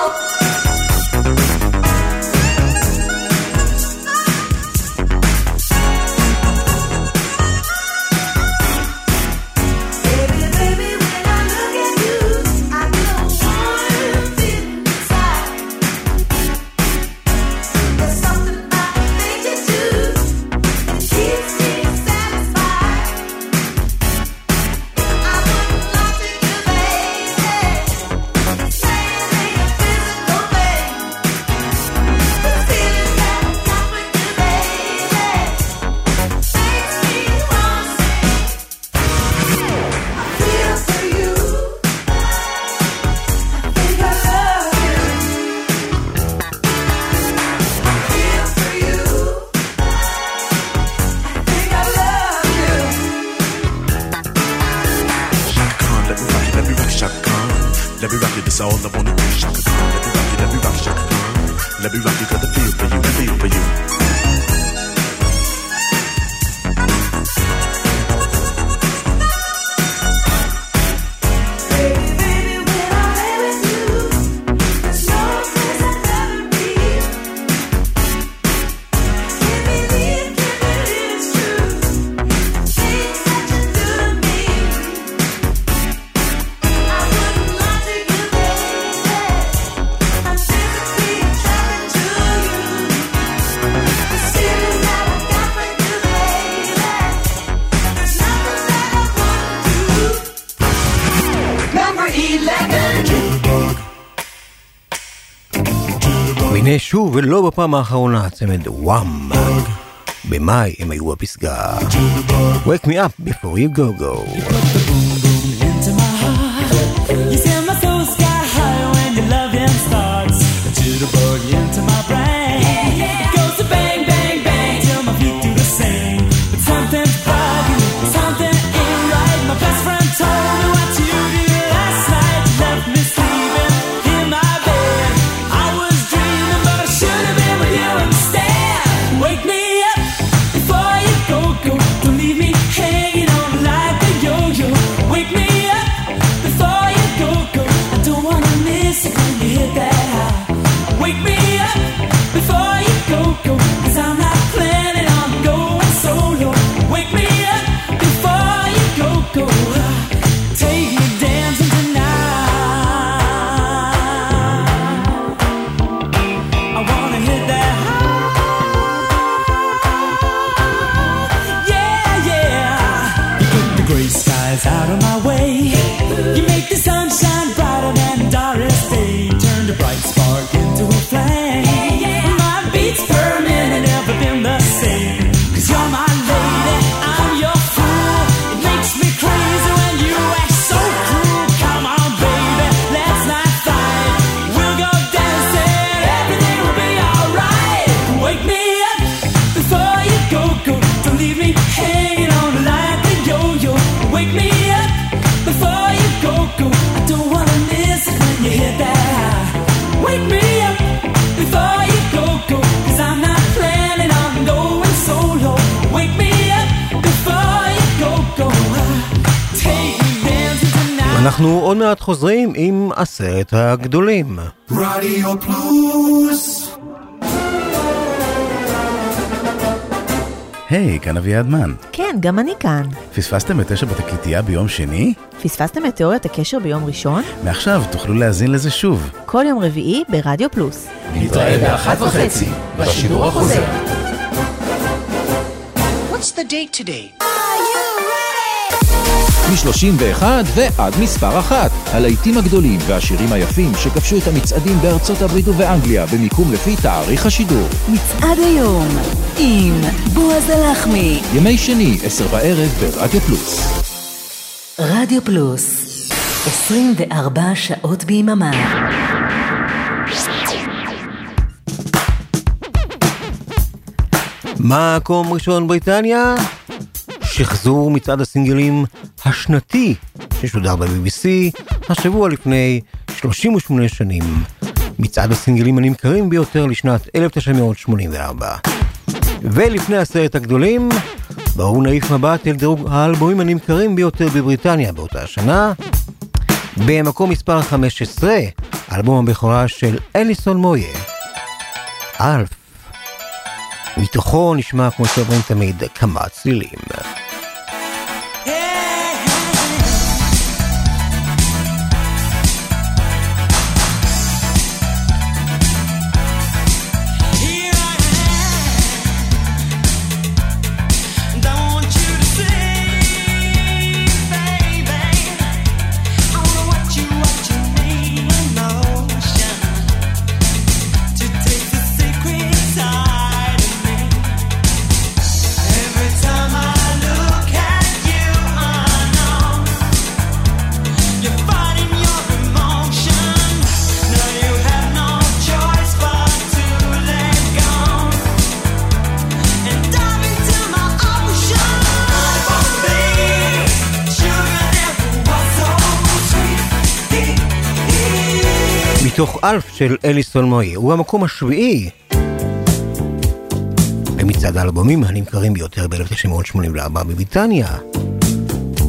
שוב, ולא בפעם האחרונה, הצמד וואם. במאי הם היו בפסגה. Wake me up before you go go. הגדולים. רדיו פלוס. היי, כאן אביעד מן. כן, גם אני כאן. פספסתם את תשע בתקליטייה ביום שני? פספסתם את תיאוריית הקשר ביום ראשון? מעכשיו תוכלו להאזין לזה שוב. כל יום רביעי ברדיו פלוס. נתראה באחת וחצי, בשידור החוזר. What's the date today? מ-31 ועד מספר אחת. הלהיטים הגדולים והשירים היפים שכבשו את המצעדים בארצות הברית ובאנגליה במיקום לפי תאריך השידור. מצעד היום עם בועז הלחמי. ימי שני, עשר בערב ברדיו פלוס. רדיו פלוס 24 שעות ביממה. מקום ראשון בריטניה, שחזור מצעד הסינגלים השנתי ששודר ב-BBC השבוע לפני 38 שנים. מצעד הסינגלים הנמכרים ביותר לשנת 1984. ולפני הסרט הגדולים, בואו נעיף מבט אל דירוג האלבומים הנמכרים ביותר בבריטניה באותה השנה. במקום מספר 15, אלבום הבכורה של אליסון מויה, אלף. מתוכו נשמע, כמו שאומרים תמיד, כמה צלילים. מתוך Alf של אליסון מוי, הוא המקום השביעי במצעד האלבומים הנמכרים ביותר ב-1984 בבריטניה.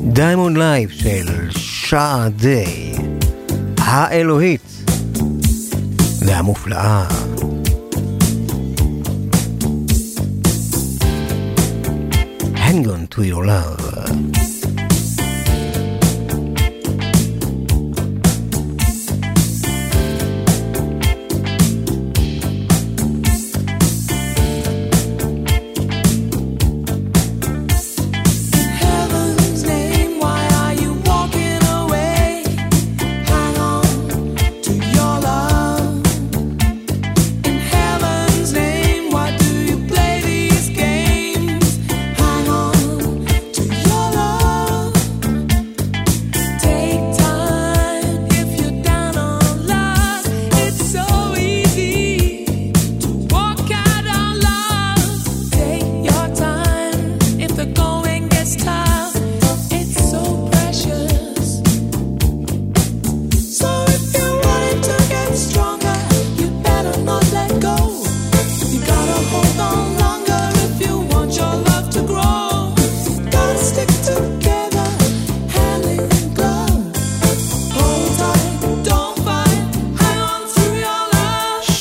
Diamond Life של שאדיי, האלוהית והמופלאה. Hang on to your love.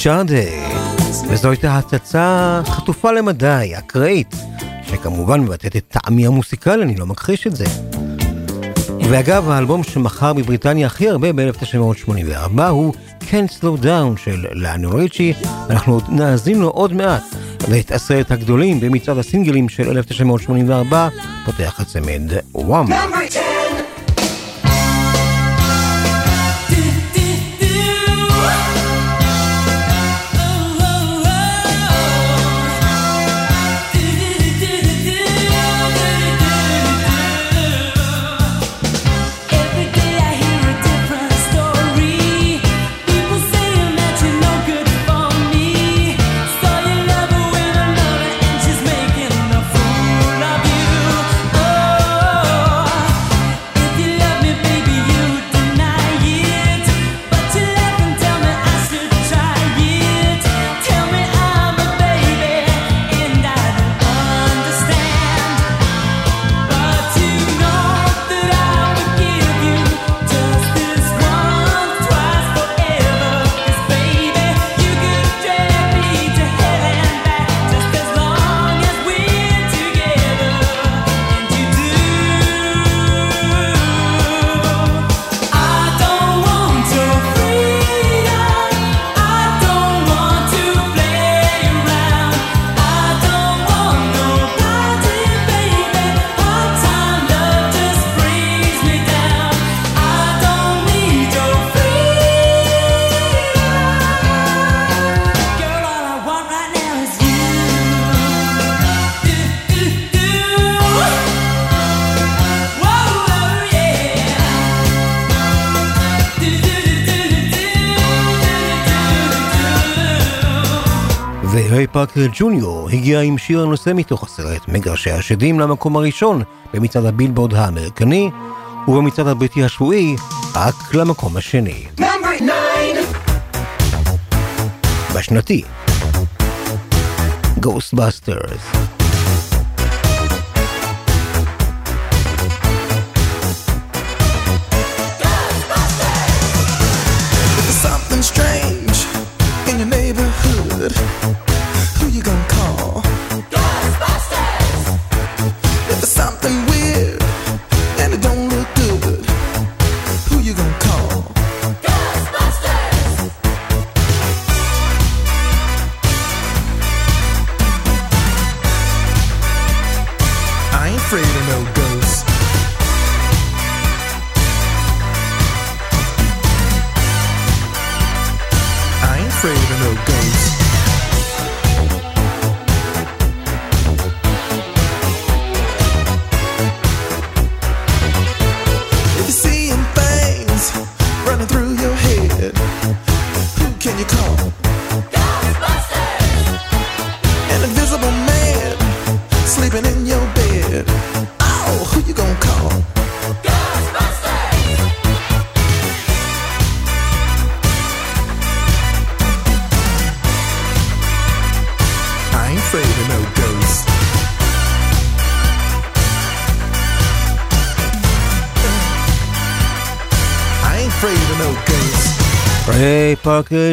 שאדי, וזו הייתה הצצה חטופה למדי, אקראית, שכמובן מבטאת את טעמי המוסיקלי, אני לא מכחיש את זה. ואגב, האלבום שמכר בבריטניה הכי הרבה ב-1984 הוא Can't Slow Down של לאני ריצ'י, אנחנו עוד נאזין לו עוד מעט, ואת עשרת הגדולים במצעד הסינגלים של 1984 פותח הצמד וואם. ריי פארקר ג'וניור הגיע עם שיר הנושא מתוך הסרט מגרשי השדים למקום הראשון במצעד הבילבורד האמריקני, ובמצעד הבריטי השבועי רק למקום השני. בשנתי Ghostbusters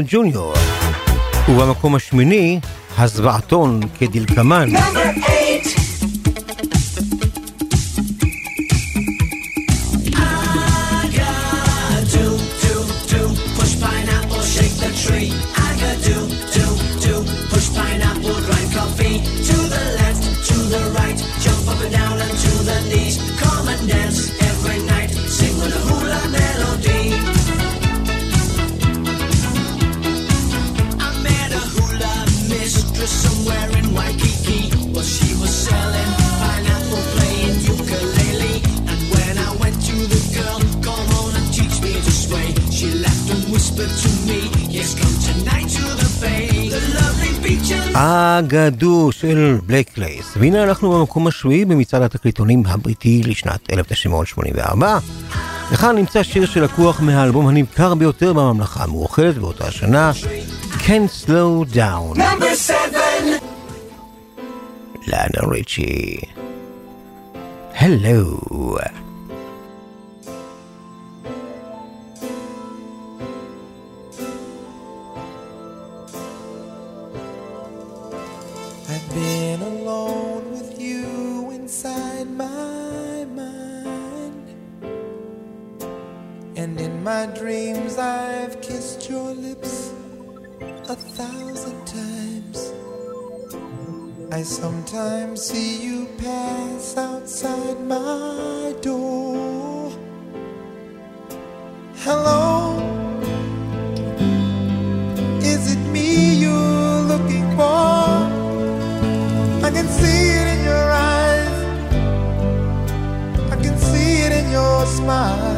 ג'וניור. ובמקום השמיני הזוועתון כדלקמן and אגדו של בלק לייס. והנה אנחנו במקום השביעי במצעד התקליטונים הבריטי לשנת 1984. וכאן נמצא שיר שלקוח מהאלבום הנמכר ביותר בממלכה המאוחדת באותה השנה, Can't Slow Down. לאנה ריצ'י. הלו. And in my dreams, I've kissed your lips a thousand times. I sometimes see you pass outside my door. Hello, is it me you're looking for? I can see it in your eyes. I can see it in your smile.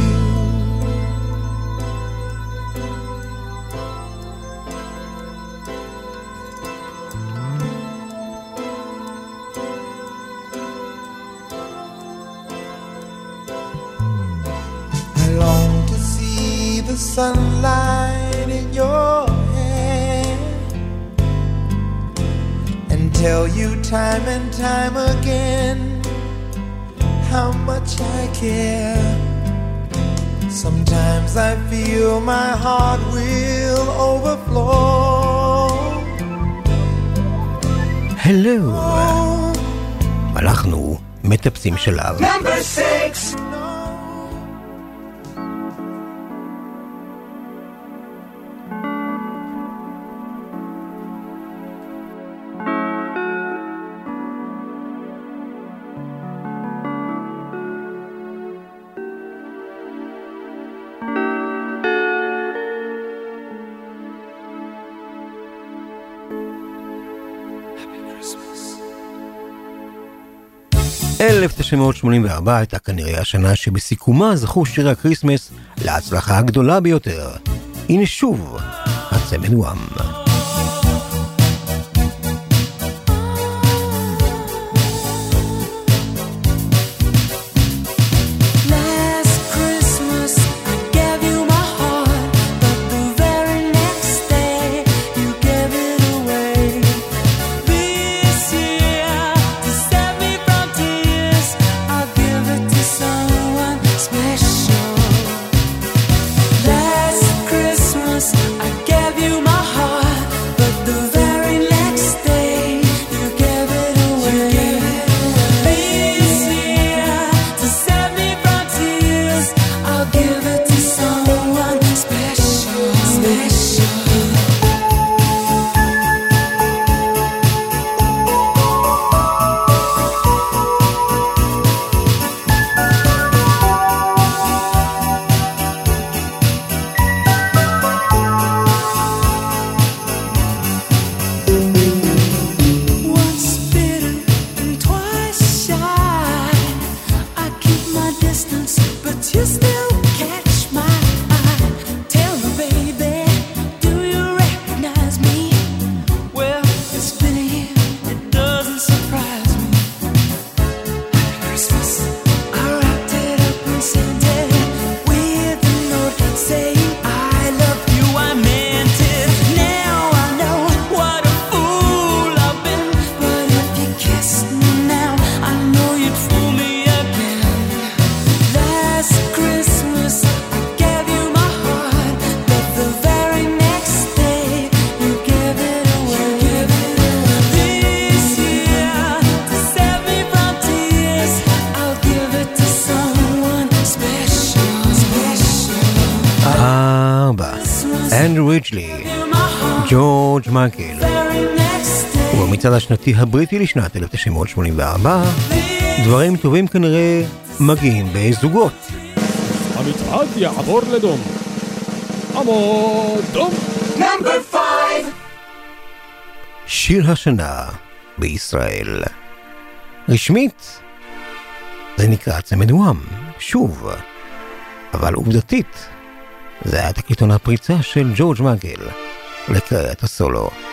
sunlight in your hair and tell you time and time again how much I care. Sometimes I feel my heart will overflow. הלו. אנחנו מטפסים שלב. Number six. 1984 הייתה כנראה השנה שבסיכומה זכו שירי ה Christmas להצלחה הגדולה ביותר. הנה שוב, הצמד וואם. המצעד השנתי הבריטי לשנת 1984, דברים טובים כנראה מגיעים בזוגות. המצעד יעבור לדום. עמוד Number five! שיר השנה בישראל. רשמית, זה נקרא צמד וואם, שוב, אבל עובדתית, זה היה תקליטון הפריצה של ג'ורג' מייקל לקריאת הסולו.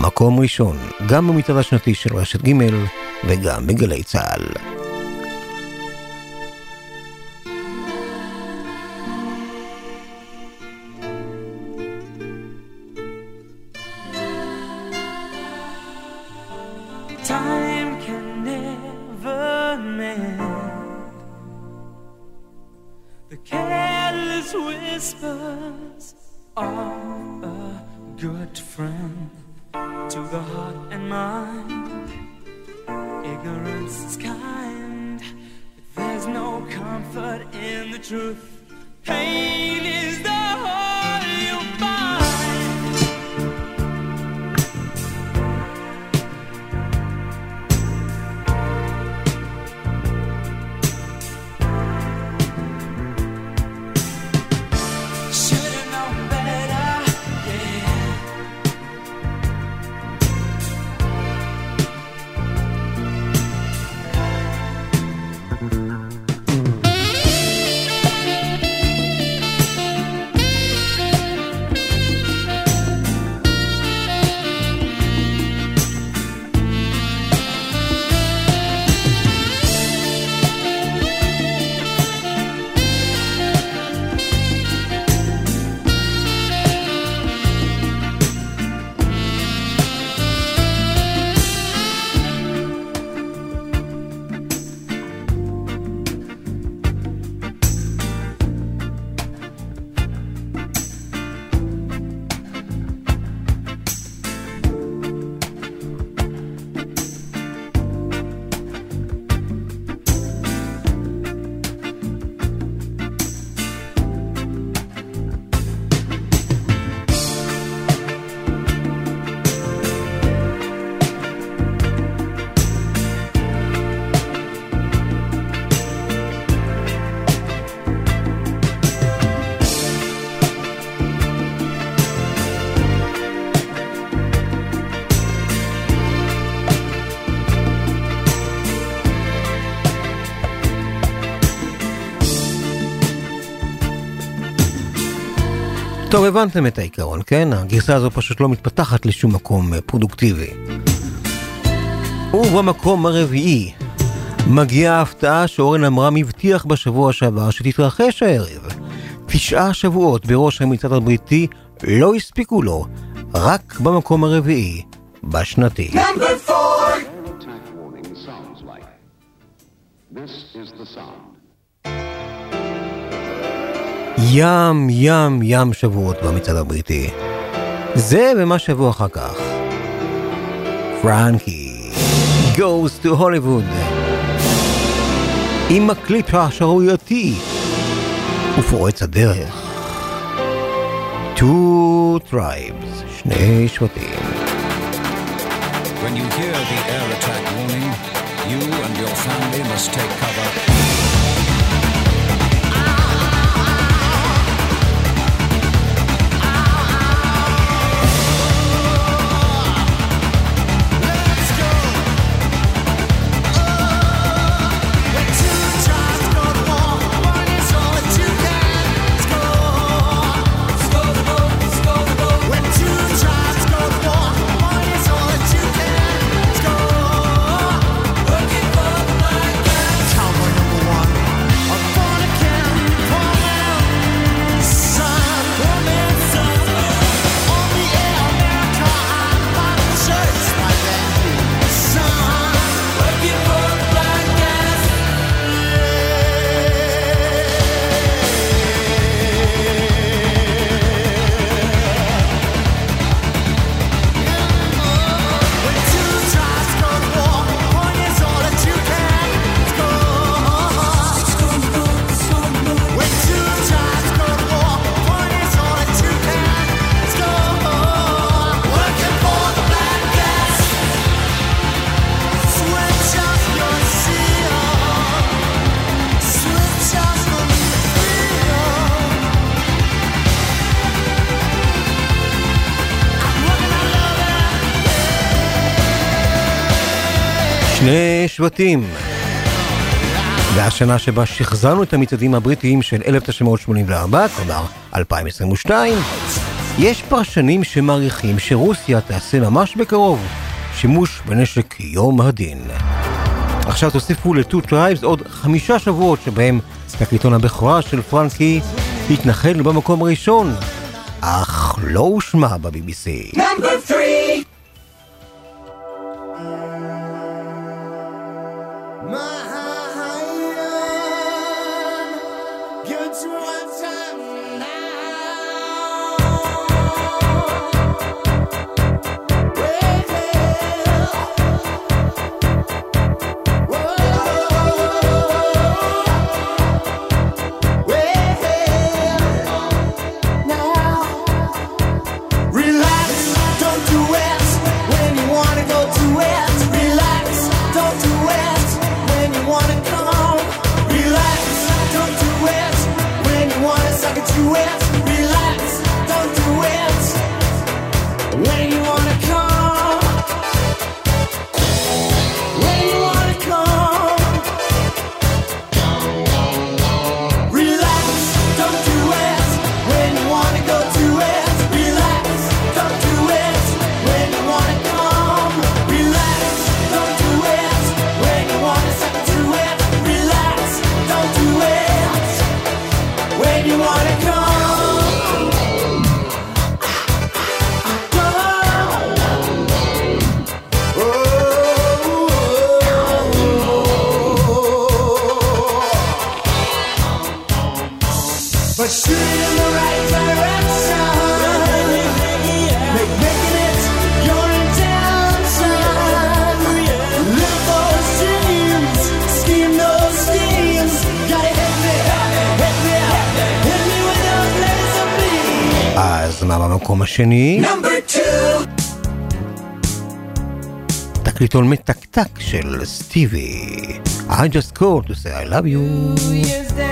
מקום ראשון, גם במיטב השנתי של רשת ג' וגם בגלי צה"ל. טוב, הבנתם את העיקרון, כן? הגרסה הזו פשוט לא מתפתחת לשום מקום אה, פרודוקטיבי. ובמקום הרביעי, מגיעה ההפתעה שאורן עמרם הבטיח בשבוע שעבר שתתרחש הערב. תשעה שבועות בראש המצעד הבריטי לא הספיקו לו, רק במקום הרביעי, בשנתי. Number four. ים, ים, ים שבועות במצעד הבריטי. זה ומה שבוע אחר כך. פרנקי, goes to Hollywood. עם הקליפ השערורייתי ופורץ הדרך. Two tribes, שני שבטים. When you hear the air attack warning, you and your family must take cover. שני שבטים. והשנה שבה שחזרנו את המצעדים הבריטיים של 1984, כלומר 2022, יש פרשנים שמעריכים שרוסיה תעשה ממש בקרוב שימוש בנשק יום הדין. עכשיו תוסיפו ל-Two Tribes עוד חמישה שבועות שבהם תקליטון הבכורה של פרנקי התנחל במקום הראשון, אך לא הושמע ב-BBC. Number three. US. השני? Number two. תקליטון מתקתק של סטיבי. I just called to say I love you. Year's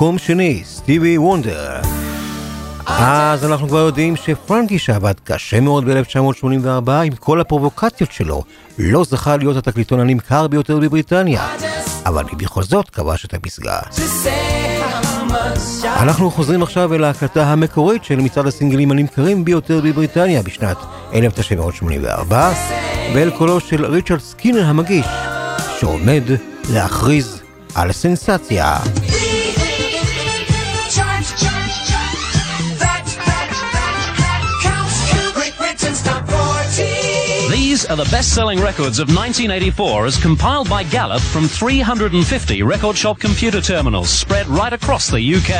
מקום שני, סטיבי וונדר. אז אנחנו כבר יודעים שפרנקי שעבד קשה מאוד ב-1984 עם כל הפרובוקציות שלו, לא זכה להיות התקליטון הנמכר ביותר בבריטניה, אבל בכל זאת כבש את הפסגה. אנחנו חוזרים עכשיו אל ההקלטה המקורית של מצעד הסינגלים הנמכרים ביותר בבריטניה בשנת 1984, ואל קולו של ריצ'רד סקינר המגיש, שעומד להכריז על סנסציה. Charge, are the best-selling records of 1984 as compiled by Gallup from 350 record shop computer terminals spread right across the UK.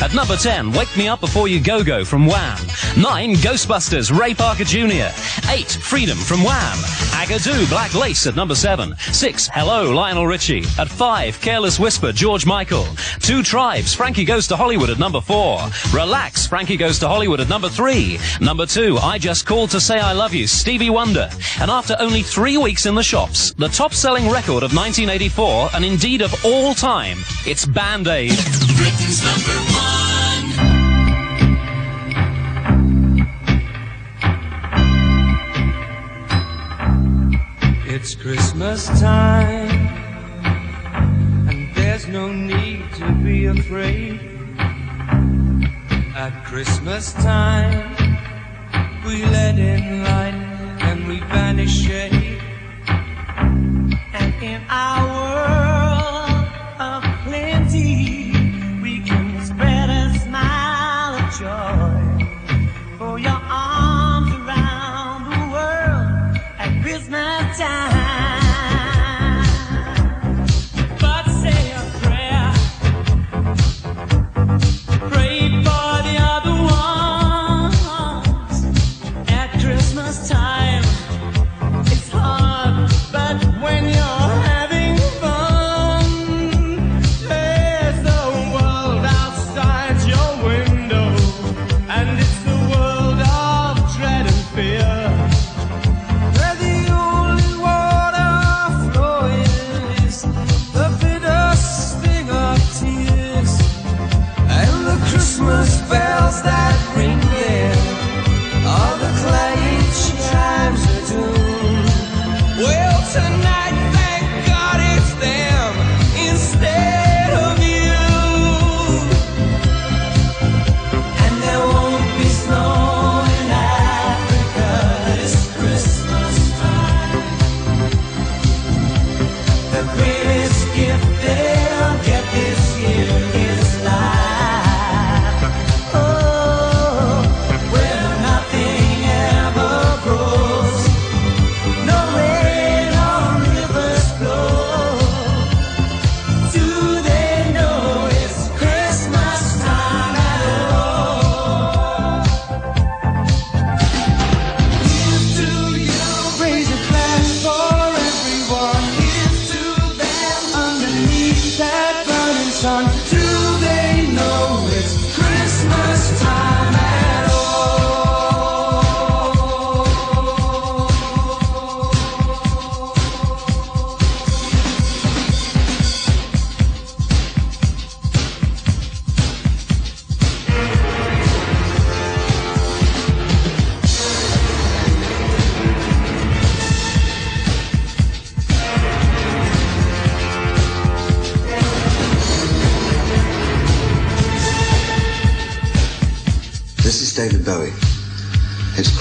At number 10, Wake Me Up Before You Go Go from Wham. 9, Ghostbusters, Ray Parker Jr. 8, Freedom from Wham. Agadoo, Black Lace at number 7. 6, Hello, Lionel Richie. At 5, Careless Whisper, George Michael. 2 Tribes, Frankie Goes to Hollywood at number 4. Relax, Frankie Goes to Hollywood at number 3. Number 2, I Just Called to Say I Love You, Stevie Wonder. And after only three weeks in the shops, the top-selling record of 1984, and indeed of all time, it's Band-Aid. Britain's number one. It's Christmas time, and there's no need to be afraid. At Christmas time, we let in light we. And in our world of plenty, we can spread a smile of joy. For your arms around the world at Christmas time. But say a prayer. Pray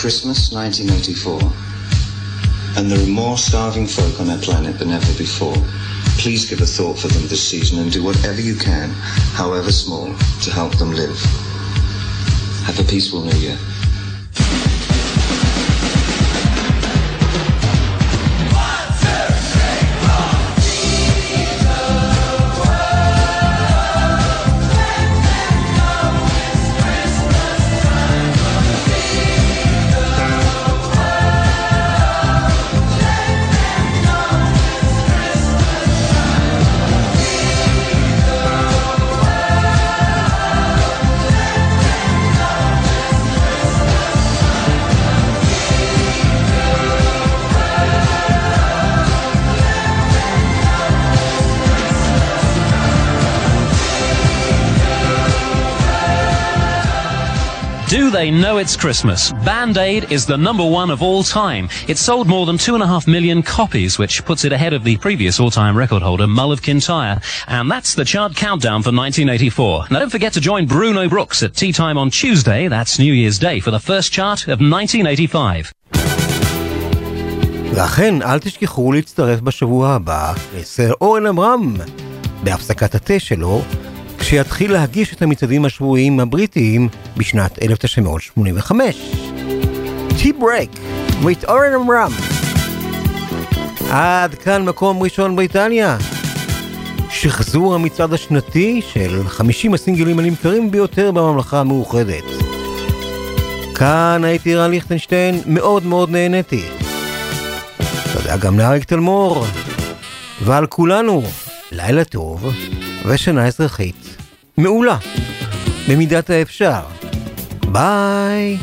Christmas 1984, and there are more starving folk on our planet than ever before. Please give a thought for them this season and do whatever you can, however small, to help them live. Have a peaceful new year. they know it's Christmas? Band Aid is the number one of all time. It sold more than two and a half million copies, which puts it ahead of the previous all-time record holder, Mull of Kintyre. And that's the chart countdown for 1984. Now don't forget to join Bruno Brooks at tea time on Tuesday, that's New Year's Day, for the first chart of 1985. ואכן, אל תשכחו להצטרף בשבוע הבא לסר אורן עמרם בהפסקת התה שלו, כשיתחיל להגיש את המצעדים השבועיים הבריטיים בשנת 1985. Tea Break with אורן עמרם. עד כאן מקום ראשון בריטניה. שחזור המצעד השנתי של 50 הסינגלים הנמכרים ביותר בממלכה המאוחדת. כאן הייתי רן ליכטנשטיין, מאוד מאוד נהניתי. תודה גם לאריק תלמור. ועל כולנו, לילה טוב ושנה אזרחית מעולה, במידת האפשר. ביי.